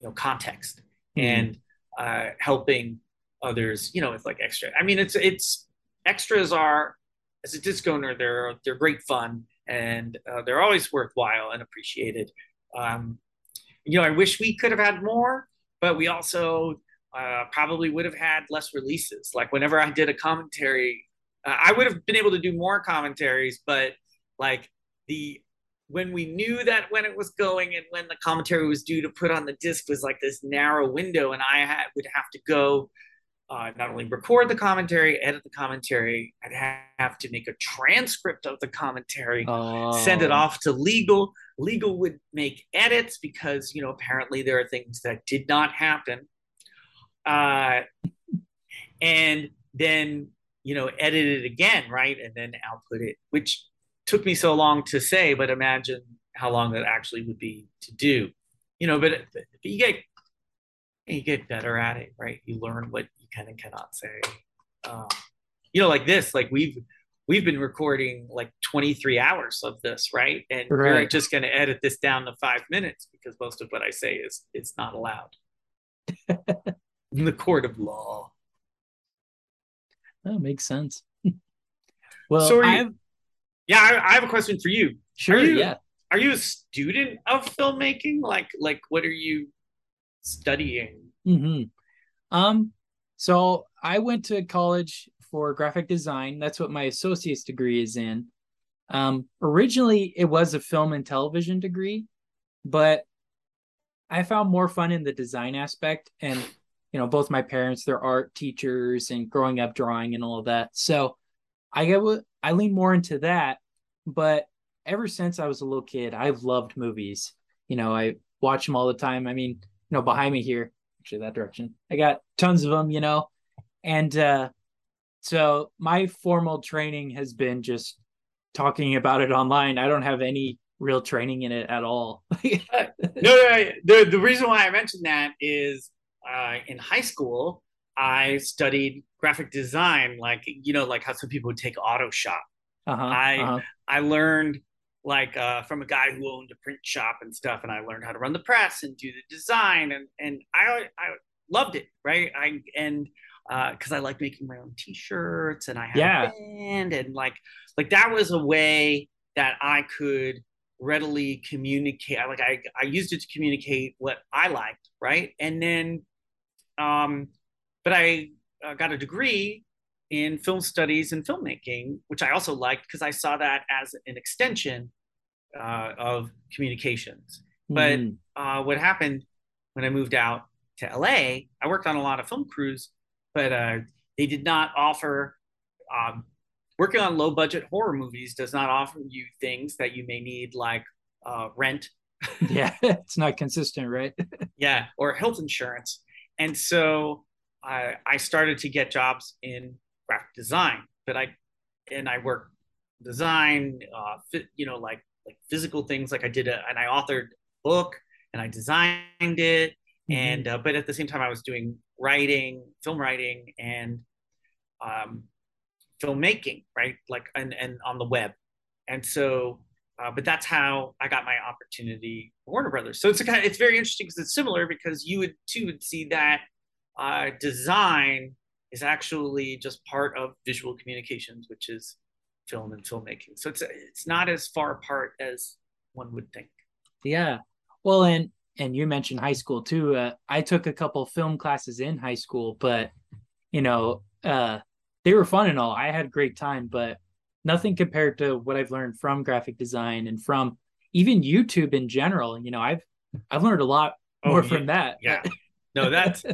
you know context mm. and uh, helping others you know with like extra i mean it's it's extras are, as a disc owner, they're they're great fun and uh, they're always worthwhile and appreciated. Um, you know, I wish we could have had more, but we also uh, probably would have had less releases. Like whenever I did a commentary, uh, I would have been able to do more commentaries, but like the when we knew that when it was going and when the commentary was due to put on the disc was like this narrow window, and I had, would have to go uh, not only record the commentary, edit the commentary, I'd have to make a transcript of the commentary, oh. send it oh. off to legal. Legal would make edits because, you know, apparently there are things that did not happen. Uh, and then, you know, edit it again, right? And then output it, which took me so long to say, but imagine how long that actually would be to do. You know, but, but you get you get better at it, right? You learn what can and cannot say. Um, you know, like this, like we've we've been recording like 23 hours of this, right? And right. we're just going to edit this down to five minutes because most of what I say is it's not allowed *laughs* in the court of law. That makes sense. *laughs* well, So are I you- have, Yeah, I, I have a question for you. sure, you- yeah. Are you a student of filmmaking? Like, like what are you studying? hmm Um, so I went to college for graphic design. That's what my associate's degree is in. Um, originally it was a film and television degree, but I found more fun in the design aspect. And you know, both my parents, they're art teachers, and growing up drawing and all of that. So I I lean more into that. But ever since I was a little kid, I've loved movies. You know, I watch them all the time. I mean, you know, behind me here, actually that direction. I got tons of them, you know. And uh so my formal training has been just talking about it online. I don't have any real training in it at all. *laughs* No, no, the the reason why I mentioned that is uh, in high school I studied graphic design, like you know, like how some people would take auto shop. uh-huh, I- uh-huh. I learned like uh, from a guy who owned a print shop and stuff, and I learned how to run the press and do the design, and and I I loved it, right? I and because I like making my own T-shirts, and I had Yeah. a band, and like like that was a way that I could readily communicate. Like I I used it to communicate what I liked, right? And then, um, but I uh, got a degree in film studies and filmmaking, which I also liked because I saw that as an extension uh, of communications. But Mhm. uh, what happened when I moved out to LA, I worked on a lot of film crews, but uh, they did not offer. Um, working on low budget horror movies does not offer you things that you may need, like uh, rent, *laughs* yeah, it's not consistent, right? *laughs* yeah, or health insurance. And so I, I started to get jobs in graphic design, but I and I work design, uh, fi- you know, like like physical things. Like I did a and I authored a book and I designed it, and uh, but at the same time I was doing writing, film writing, and um, filmmaking, right? Like and and on the web, and so. Uh, but that's how I got my opportunity for Warner Brothers. So it's a kind of, it's very interesting because it's similar because you would too would see that uh, design is actually just part of visual communications, which is film and filmmaking. So it's it's not as far apart as one would think. Yeah. Well, and and you mentioned high school too. Uh, I took a couple film classes in high school, but you know, uh, they were fun and all. I had a great time, but nothing compared to what I've learned from graphic design and from even YouTube in general. You know, I've I've learned a lot more you- from that. yeah. No, that's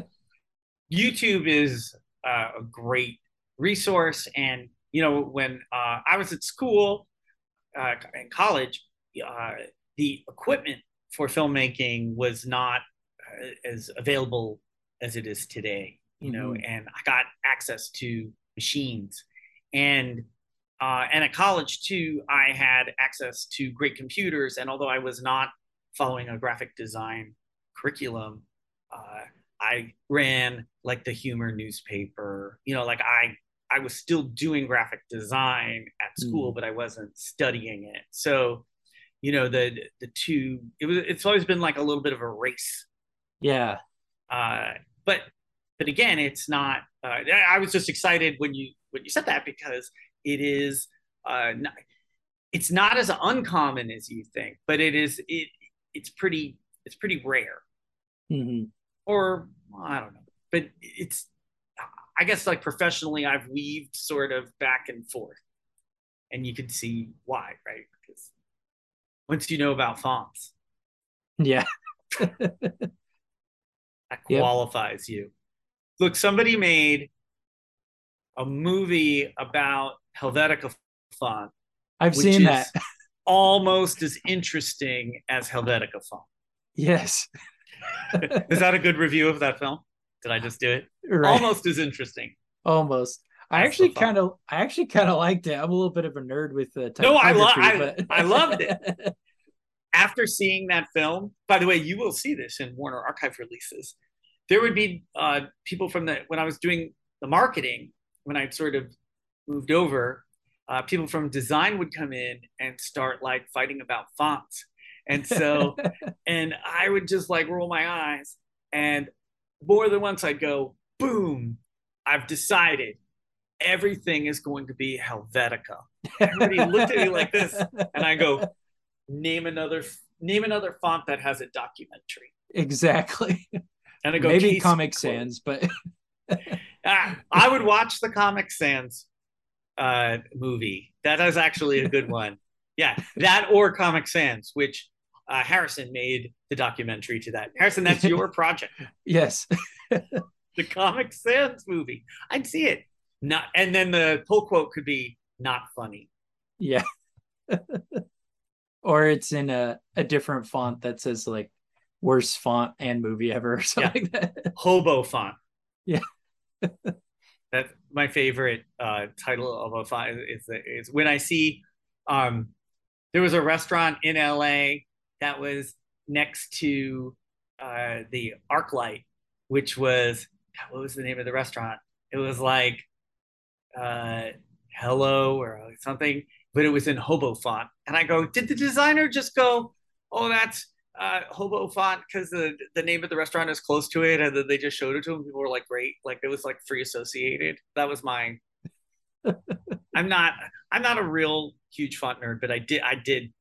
*laughs* YouTube is a great resource. And you know, when uh, I was at school uh, in college, uh, the equipment for filmmaking was not uh, as available as it is today. You know, Mhm. and I got access to machines, and uh, and at college too, I had access to great computers. And although I was not following a graphic design curriculum, uh, I ran like the humor newspaper. You know, like I I was still doing graphic design at school, Mm. but I wasn't studying it. So, you know, the the two it was it's always been like a little bit of a race. Yeah. Uh, but but again, it's not. Uh, I was just excited when you when you said that because it is. Uh, not, it's not as uncommon as you think, but it is. It it's pretty. It's pretty rare mm-hmm. or I don't know, but it's I guess like professionally I've weaved sort of back and forth, and you can see why, right? Because once you know about fonts, Yeah. *laughs* that Yep. qualifies you. Look, somebody made a movie about Helvetica font, I've seen that. *laughs* almost as interesting as Helvetica font. Yes. *laughs* Is that a good review of that film? Did I just do it? Right. Almost as interesting. Almost. I That's actually kind of, I actually kind of liked it. I'm a little bit of a nerd with the No, I typography, I- I loved it. *laughs* after seeing that film, by the way, you will see this in Warner Archive releases. There would be uh, people from the when I was doing the marketing when I sort of moved over, uh, people from design would come in and start like fighting about fonts, and so *laughs* and I would just like roll my eyes, and more than once I'd go, boom, I've decided everything is going to be Helvetica. Everybody looked at me like this, and I go, name another name another font that has a documentary. Exactly. And I go, Maybe Comic. Sans, but Ah, I would watch the Comic Sans uh, movie. That is actually a good one. Yeah, that or Comic Sans, which uh, Harrison made the documentary to that. Harrison, that's your *laughs* project, yes. *laughs* the Comic Sans movie. I'd see it. Not, and then the pull quote could be not funny. Yeah. *laughs* or it's in a, a different font that says like worst font and movie ever or something like that. Hobo font. Yeah. That's my favorite uh, title of a font. Is, is when I see um, there was a restaurant in LA that was next to uh, the ArcLight, which was what was the name of the restaurant? It was like uh, Hello or something, but it was in hobo font. And I go, did the designer just go, oh, that's uh, hobo font because the the name of the restaurant is close to it, and then they just showed it to him. People were like, great, like it was like free associated. That was mine. *laughs* I'm not I'm not a real huge font nerd, but I did I did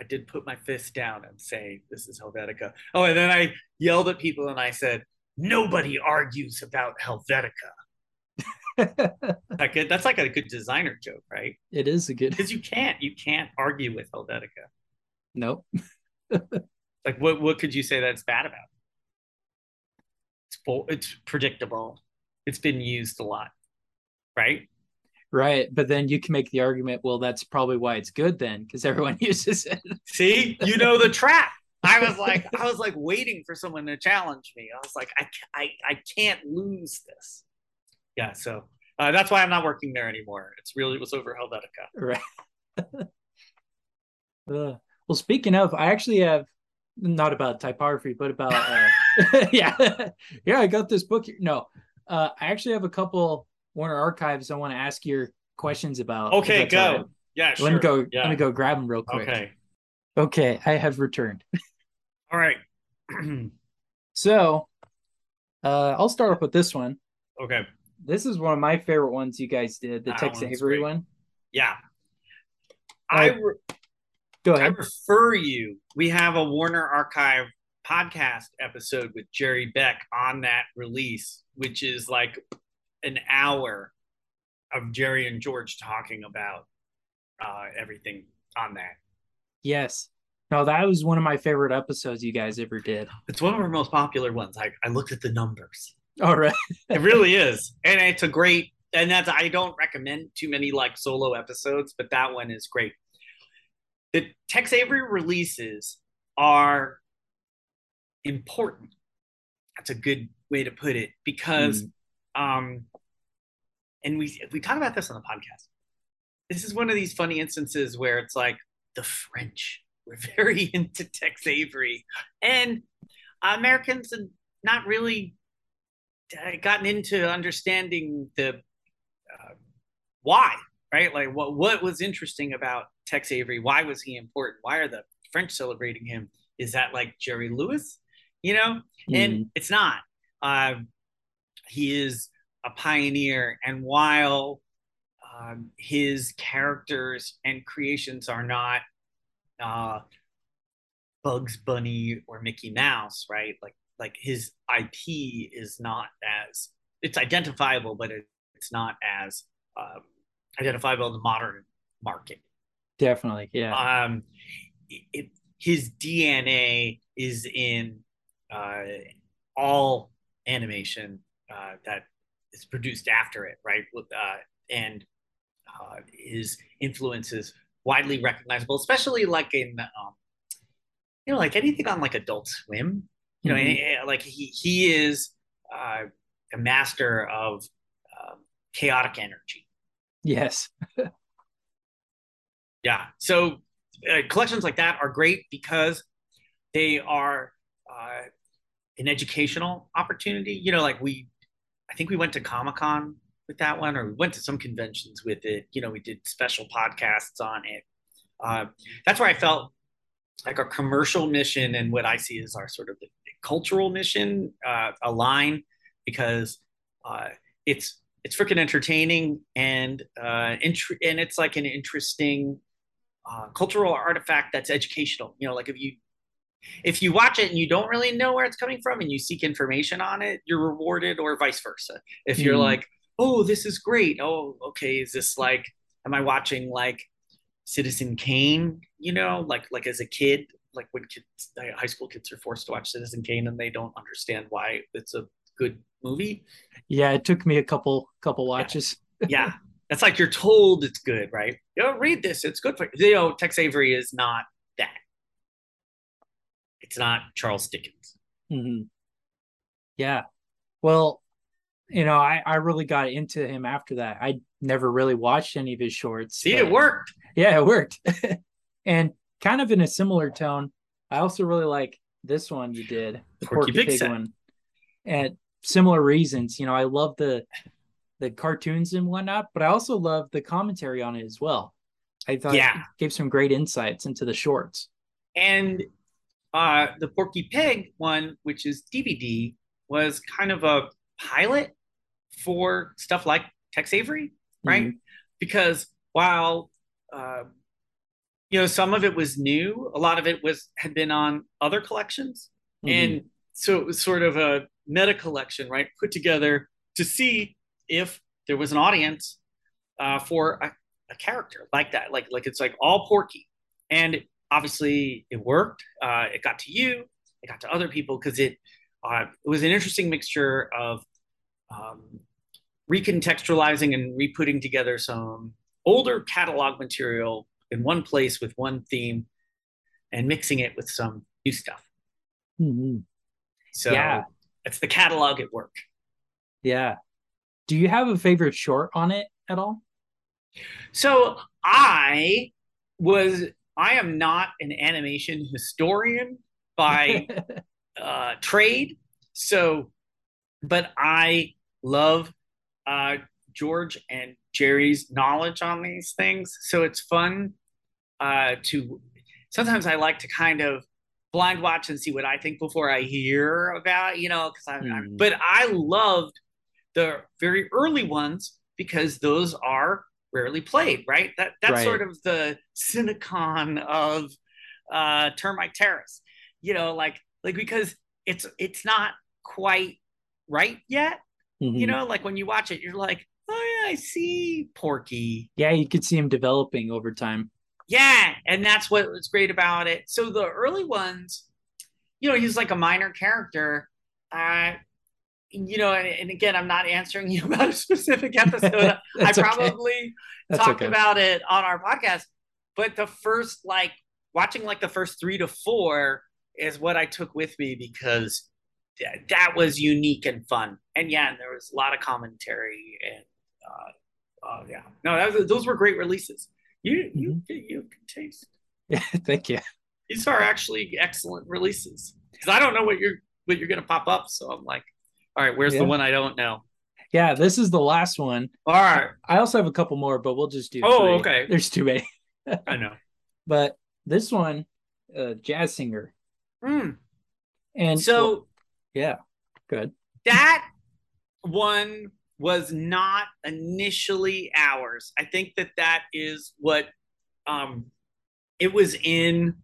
I did put my fist down and say this is Helvetica. Oh, and then I yelled at people and I said, nobody argues about Helvetica. *laughs* Like that's like a good designer joke, right? it is a good Because you can't you can't argue with Helvetica. nope. *laughs* Like what what could you say that's bad about? It's full, it's predictable. It's been used a lot, right? Right. But then you can make the argument, well, that's probably why it's good then, because everyone *laughs* uses it. See, you know the trap. I was like, *laughs* I was like waiting for someone to challenge me. I was like, I, I, I can't lose this. Yeah, so uh, that's why I'm not working there anymore. It's really it was over Helvetica. Right. *laughs* Uh, well, speaking of, I actually have not about typography, but about uh, yeah, yeah. I got this book. Here. No, uh, I actually have a couple Warner archives I want to ask your questions about. Okay, go. right. Yeah, sure. Let me go. Yeah. Let me go grab them real quick. Okay. Okay, I have returned. *laughs* All right. *clears throat* So, uh, I'll start off with this one. okay. This is one of my favorite ones you guys did, the That Tex Avery great. one. Yeah. I re- Go I ahead. refer you. We have a Warner Archive podcast episode with Jerry Beck on that release, which is like an hour of Jerry and George talking about uh, everything on that. Yes. No, that was one of my favorite episodes you guys ever did. It's one of our most popular ones. I, I looked at the numbers. All right. It really is. And it's a great, and that's, I don't recommend too many like solo episodes, but that one is great. The Tex Avery releases are important. That's a good way to put it because, um, and we we talk about this on the podcast. This is one of these funny instances where it's like the French were *laughs* very into Tex Avery, and Americans have not really uh, gotten into understanding the uh, why, right? Like what what was interesting about Tex Avery? Why was he important? Why are the French celebrating him? Is that like Jerry Lewis? You know, and Mm. it's not. Uh, he is a pioneer, and while um, his characters and creations are not uh, Bugs Bunny or Mickey Mouse, right? Like like his IP is not as it's identifiable, but it, it's not as um, identifiable in the modern market. Definitely. Yeah. Um, it, his DNA is in uh, all animation uh, that is produced after it, right? With, uh, and uh, his influence is widely recognizable, especially like in, um, you know, like anything on like Adult Swim. You know, Mhm. eh, like he he is uh, a master of um, chaotic energy. Yes. *laughs* Yeah. So uh, collections like that are great because they are uh, an educational opportunity. You know, like we, I think we went to Comic Con with that one, or we went to some conventions with it. You know, we did special podcasts on it. Uh, that's where I felt like our commercial mission and what I see as our sort of cultural mission uh, align because uh, it's it's freaking entertaining and uh, int- and it's like an interesting uh, cultural artifact that's educational. You know, like if you if you watch it and you don't really know where it's coming from and you seek information on it, you're rewarded, or vice versa. If you're mm. like, oh, this is great. Oh, okay, is this like, am I watching like Citizen Kane? You know, like like as a kid, like when kids, high school kids are forced to watch Citizen Kane and they don't understand why it's a good movie. Yeah, it took me a couple couple watches. yeah. *laughs* yeah. It's like you're told it's good, right? You know, read this, it's good for you. You know, Tex Avery is not. It's not Charles Dickens. Mm-hmm. Yeah. Well, you know, I, I really got into him after that. I never really watched any of his shorts. See, it worked. Yeah, it worked. *laughs* and kind of in a similar tone, I also really like this one you did, the Porky, Porky Pig, Pig one. And similar reasons. You know, I love the the cartoons and whatnot, but I also love the commentary on it as well. I thought yeah. it gave some great insights into the shorts. And uh, the Porky Pig one, which is DVD, was kind of a pilot for stuff like Tex Avery, right? Mm-hmm. Because while uh, you know some of it was new, a lot of it was had been on other collections, mm-hmm. and so it was sort of a meta collection, right? Put together to see if there was an audience uh, for a, a, character like that. Like like it's like all Porky, and obviously it worked. Uh, it got to you, it got to other people because it uh, it was an interesting mixture of um, recontextualizing and re-putting together some older catalog material in one place with one theme and mixing it with some new stuff. Mm-hmm. So yeah. it's the catalog at work. Yeah. Do you have a favorite short on it at all? So I was I am not an animation historian by *laughs* uh, trade. So, but I love uh, George and Jerry's knowledge on these things. So it's fun uh, to. Sometimes I like to kind of blind watch and see what I think before I hear about, you know, because I'm, mm. I'm, but I loved the very early ones because those are rarely played, right? That that's right. sort of the Cinecon of uh, Termite Terrace, you know, like like because it's it's not quite right yet, mm-hmm. you know, like when you watch it, you're like, oh yeah, I see Porky. Yeah, you could see him developing over time. Yeah, and that's what was great about it. So the early ones, you know, he's like a minor character. Uh, you know, and, and again, I'm not answering you *laughs* about a specific *laughs* episode. I probably okay. talked okay. about it on our podcast, but the first like watching like the first three to four is what I took with me because that was unique and fun. And yeah, and there was a lot of commentary and uh, uh, yeah, no, was, those were great releases. You you mm-hmm. you can taste. Yeah, *laughs* thank you. These are actually excellent releases because I don't know what you're what you're gonna pop up. So I'm like, all right, where's yeah. the one I don't know? Yeah, this is the last one. All right. I also have a couple more, but we'll just do. Oh, three. okay. There's too many. *laughs* I know. But this one, uh, jazz singer. Mm. And so, well, yeah, good. That one was not initially ours. I think that that is what um, it was in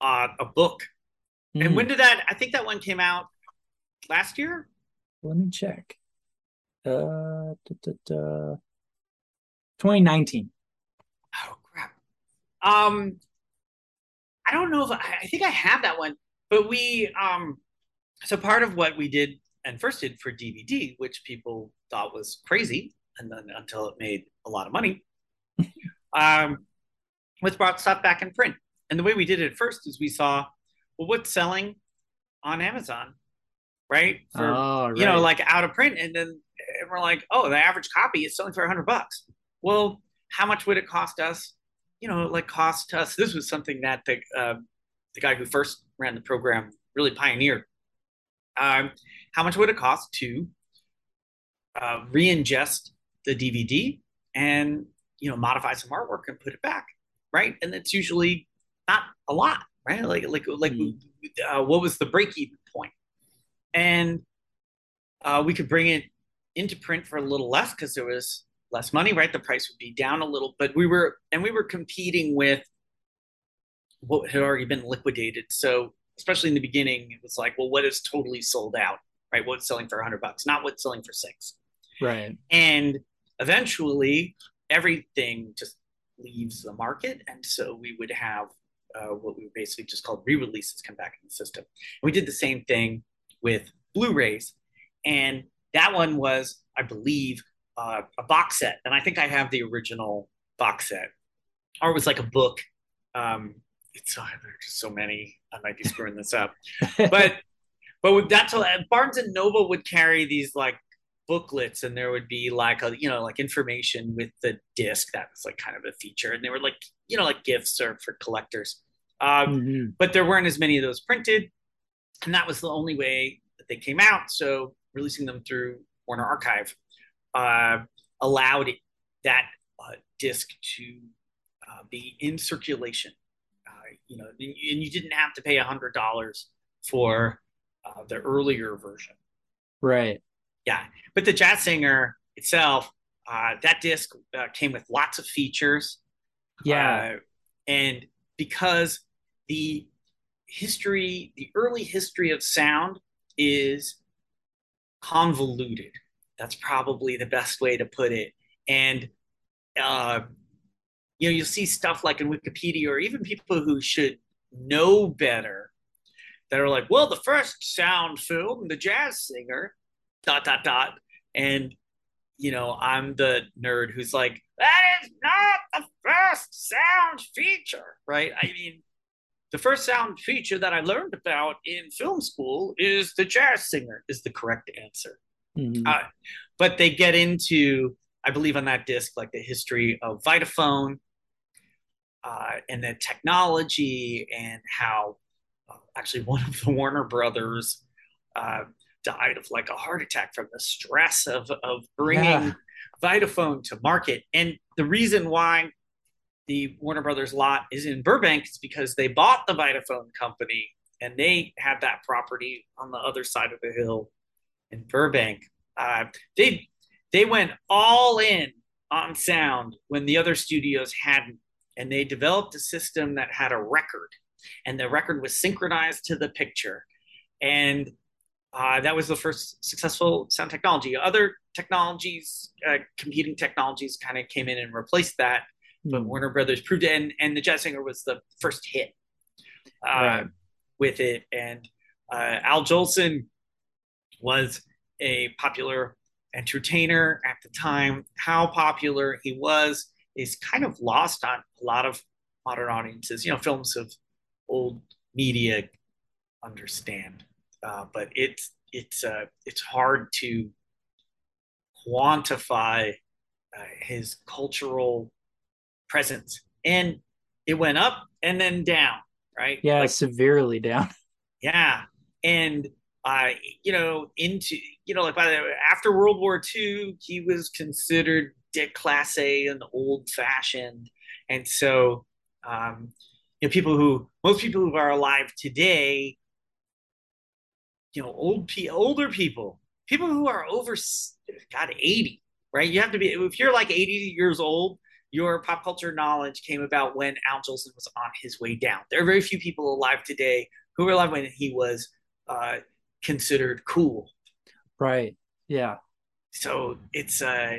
uh, a book. Mm. And when hmm. did that? I think that one came out last year. Let me check. Uh, da, da, da. 2019. Oh crap. Um, I don't know if I, I think I have that one, but we um, so part of what we did and first did for DVD, which people thought was crazy, and then until it made a lot of money, *laughs* um, was brought stuff back in print. And the way we did it first is we saw, well, what's selling on Amazon, right? For, oh, right. You know, like out of print, and then and we're like, oh, the average copy is selling for a hundred bucks. Well, how much would it cost us? You know, like cost us. This was something that the uh, the guy who first ran the program really pioneered. Um, how much would it cost to uh, re-ingest the DVD and you know modify some artwork and put it back, right? And it's usually not a lot, right? Like like like mm. uh, what was the break even? And uh, we could bring it into print for a little less because there was less money, right? The price would be down a little, but we were and we were competing with what had already been liquidated. So especially in the beginning, it was like, well, what is totally sold out, right? What's selling for hundred bucks, not what's selling for six. Right. And eventually, everything just leaves the market, and so we would have uh, what we basically just called re-releases come back in the system. And we did the same thing with Blu-rays, and that one was, I believe, uh, a box set, and I think I have the original box set, or it was like a book. Um, it's so there's just so many. I might be screwing this up, *laughs* but but that's what Barnes and Noble would carry these like booklets, and there would be like a you know like information with the disc that was like kind of a feature, and they were like you know like gifts or for collectors. Um, mm-hmm. But there weren't as many of those printed, and that was the only way that they came out. So releasing them through Warner Archive uh, allowed that uh, disc to uh, be in circulation. Uh, you know, and you didn't have to pay a hundred dollars for uh, the earlier version. Right. Yeah, but the Jazz Singer itself, uh, that disc came with lots of features. Yeah, and because the history, the early history of sound is convoluted. That's probably the best way to put it. And uh, you know, you'll see stuff like in Wikipedia or even people who should know better that are like, well, the first sound film, The Jazz Singer, dot dot dot, and you know, I'm the nerd who's like, that is not the first sound feature, right? I mean, the first sound feature that I learned about in film school is the jazz singer is the correct answer. Mm-hmm. Uh, but they get into, I believe, on that disc, like the history of Vitaphone uh, and the technology and how uh, actually one of the Warner Brothers uh, died of like a heart attack from the stress of, of bringing yeah. Vitaphone to market. And the reason why the Warner Brothers lot is in Burbank is because they bought the Vitaphone company and they had that property on the other side of the hill in Burbank. Uh, they they went all in on sound when the other studios hadn't, and they developed a system that had a record, and the record was synchronized to the picture, and uh, that was the first successful sound technology. Other technologies, uh, competing technologies, kind of came in and replaced that, but hmm. Warner Brothers proved it, and, and the Jazz Singer was the first hit uh, right. with it. And uh, Al Jolson was a popular entertainer at the time. How popular he was is kind of lost on a lot of modern audiences. You know, films of old media understand, uh, but it's it's uh, it's hard to quantify uh, his cultural presence, and it went up and then down, right? Yeah, like, severely down. *laughs* Yeah, and uh, you know, into you know, like by the after World War II, he was considered déclassé and old fashioned, and so um, you know, people who most people who are alive today, you know, old older people, people who are over, God, eighty, right? You have to be if you're like eighty years old. Your pop culture knowledge came about when Al Jolson was on his way down. There are very few people alive today who were alive when he was uh, considered cool. Right. Yeah. So it's uh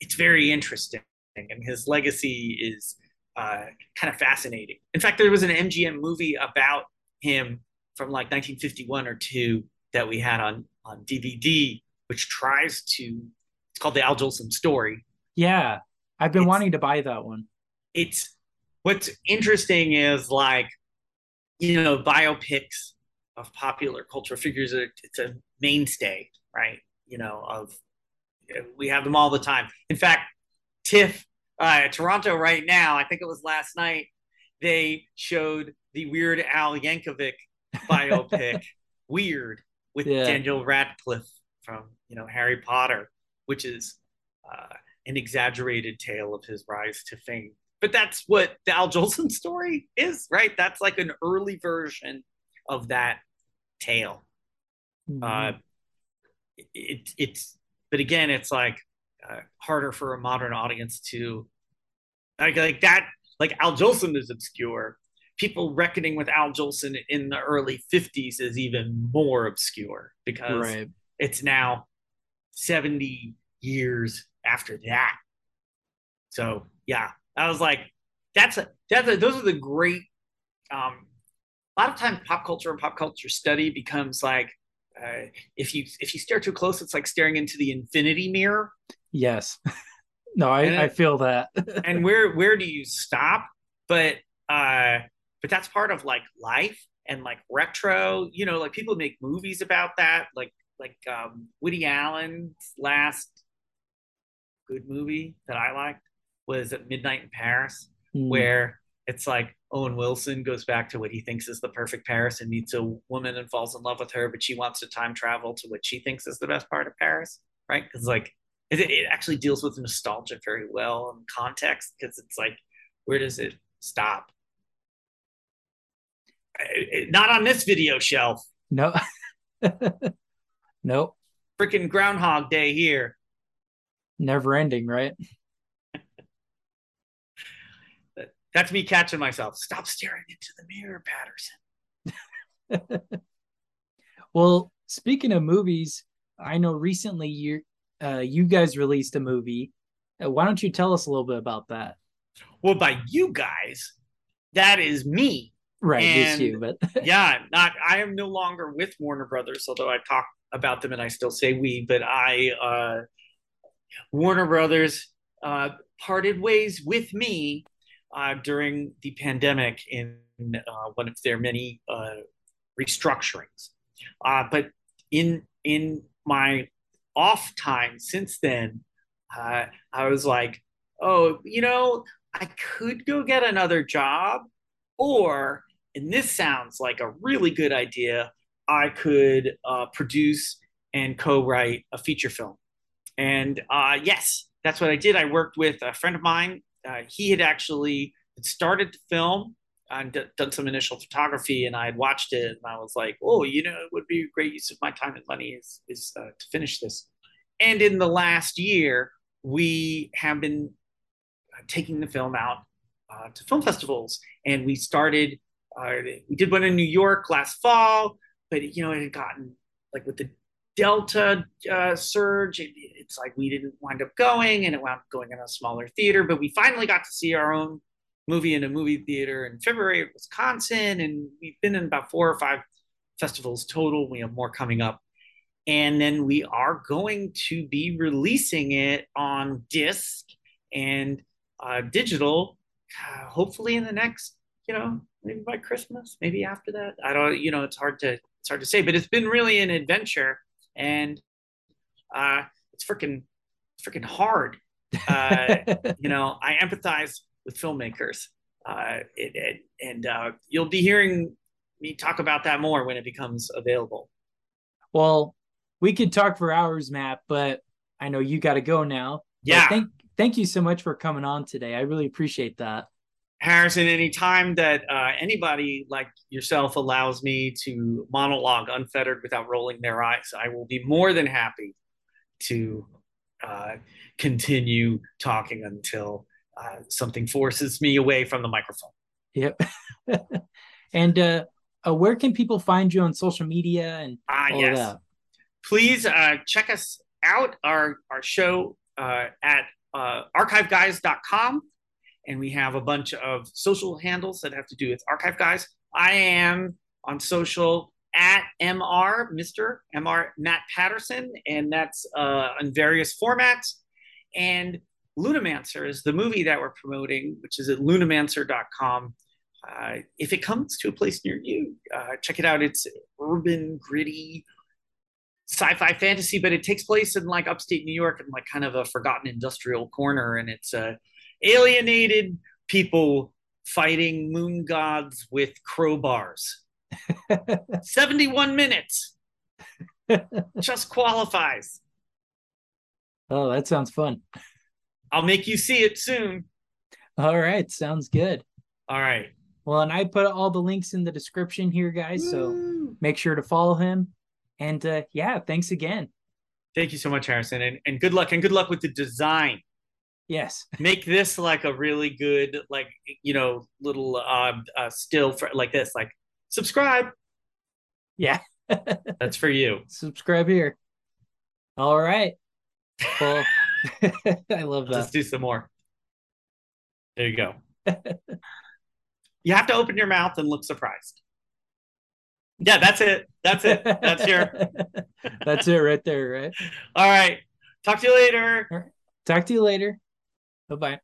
it's very interesting and his legacy is uh, kind of fascinating. In fact, there was an MGM movie about him from like 1951 or two that we had on on DVD, which tries to. It's called the Al Jolson story. Yeah, I've been it's, wanting to buy that one. It's what's interesting is like, you know, biopics of popular cultural figures. It's a mainstay, right? You know, of we have them all the time. In fact, TIFF, uh, Toronto, right now, I think it was last night, they showed the Weird Al Yankovic biopic, *laughs* Weird, with yeah. Daniel Radcliffe from you know Harry Potter, which is uh, an exaggerated tale of his rise to fame. But that's what the Al Jolson story is, right? That's like an early version of that tale. Mm-hmm. Uh, it, it's but again, it's like uh, harder for a modern audience to like like that. Like Al Jolson is obscure. People reckoning with Al Jolson in the early '50s is even more obscure because right. it's now 70 years after that. So yeah, I was like, that's a, that's a, those are the great. Um, a lot of times, pop culture and pop culture study becomes like uh, if you if you stare too close, it's like staring into the infinity mirror. Yes. *laughs* no, I, I feel that. *laughs* and where where do you stop? But uh, but that's part of like life and like retro. You know, like people make movies about that. Like like um, Woody Allen's last good movie that I liked was at Midnight in Paris, mm. where it's like Owen Wilson goes back to what he thinks is the perfect Paris and meets a woman and falls in love with her, but she wants to time travel to what she thinks is the best part of Paris, right? Because like it, it actually deals with nostalgia very well and context because it's like where does it stop? Not on this video shelf. No. *laughs* nope. Freaking Groundhog Day here. Never ending, right? That's me catching myself. Stop staring into the mirror, Patterson. *laughs* well, speaking of movies, I know recently you uh, you guys released a movie. Uh, why don't you tell us a little bit about that? Well, by you guys, that is me. Right, and it's you, but *laughs* yeah, not I am no longer with Warner Brothers, although I talk about them and I still say we, but I uh Warner Brothers uh parted ways with me uh, during the pandemic in uh, one of their many uh, restructurings. Uh, but in in my off time since then, uh, I was like, oh, you know, I could go get another job, or and this sounds like a really good idea. I could produce and co-write a feature film, and yes, that's what I did. I worked with a friend of mine uh, he had actually started to film and d- done some initial photography, and I had watched it, and I was like, "Oh, you know, it would be a great use of my time and money is is uh, to finish this." And in the last year, we have been uh, taking the film out uh, to film festivals, and we started. Uh, we did one in New York last fall, but you know, it had gotten like with the Delta uh, surge. It, it's like we didn't wind up going, and it wound up going in a smaller theater. But we finally got to see our own movie in a movie theater in February in Wisconsin, and we've been in about four or five festivals total. We have more coming up, and then we are going to be releasing it on disc and uh, digital, uh, hopefully in the next, you know, maybe by Christmas, maybe after that. I don't, you know, it's hard to it's hard to say, but it's been really an adventure and uh, it's freaking freaking hard. Uh, *laughs* you know, I empathize with filmmakers, uh, it, it, and uh, you'll be hearing me talk about that more when it becomes available. Well, we could talk for hours, Matt, but I know you got to go now. Yeah. thank thank you so much for coming on today. I really appreciate that. Harrison, anytime that uh, anybody like yourself allows me to monologue unfettered without rolling their eyes, I will be more than happy to uh, continue talking until uh, something forces me away from the microphone. Yep. *laughs* and uh, uh, where can people find you on social media and ah, yes. that? Please uh, check us out, our, our show uh, at uh, archiveguys.com and we have a bunch of social handles that have to do with archive guys. I am on social at MR, Mr. MR Matt Patterson, and that's uh, on various formats. And Lunamancer is the movie that we're promoting, which is at lunamancer.com. Uh, if it comes to a place near you, uh, check it out. It's urban, gritty, sci-fi fantasy, but it takes place in like upstate New York and like kind of a forgotten industrial corner, and it's a alienated people fighting moon gods with crowbars. *laughs* 71 minutes. Just qualifies. Oh, that sounds fun. I'll make you see it soon. All right, sounds good. All right. Well, and I put all the links in the description here, guys. Woo! So make sure to follow him. And uh, yeah, thanks again. Thank you so much, Harrison, and, and good luck and good luck with the design. Yes. Make this like a really good, like you know, little uh, uh still for like this. Like subscribe. Yeah. *laughs* That's for you. Subscribe here. All right. Well, *laughs* *laughs* I love that. Let's do some more. There you go. you have to open your mouth and look surprised. Yeah, that's it. That's it. That's your. that's it right there, right? All right. Talk to you later. Talk to you later. Bye bye.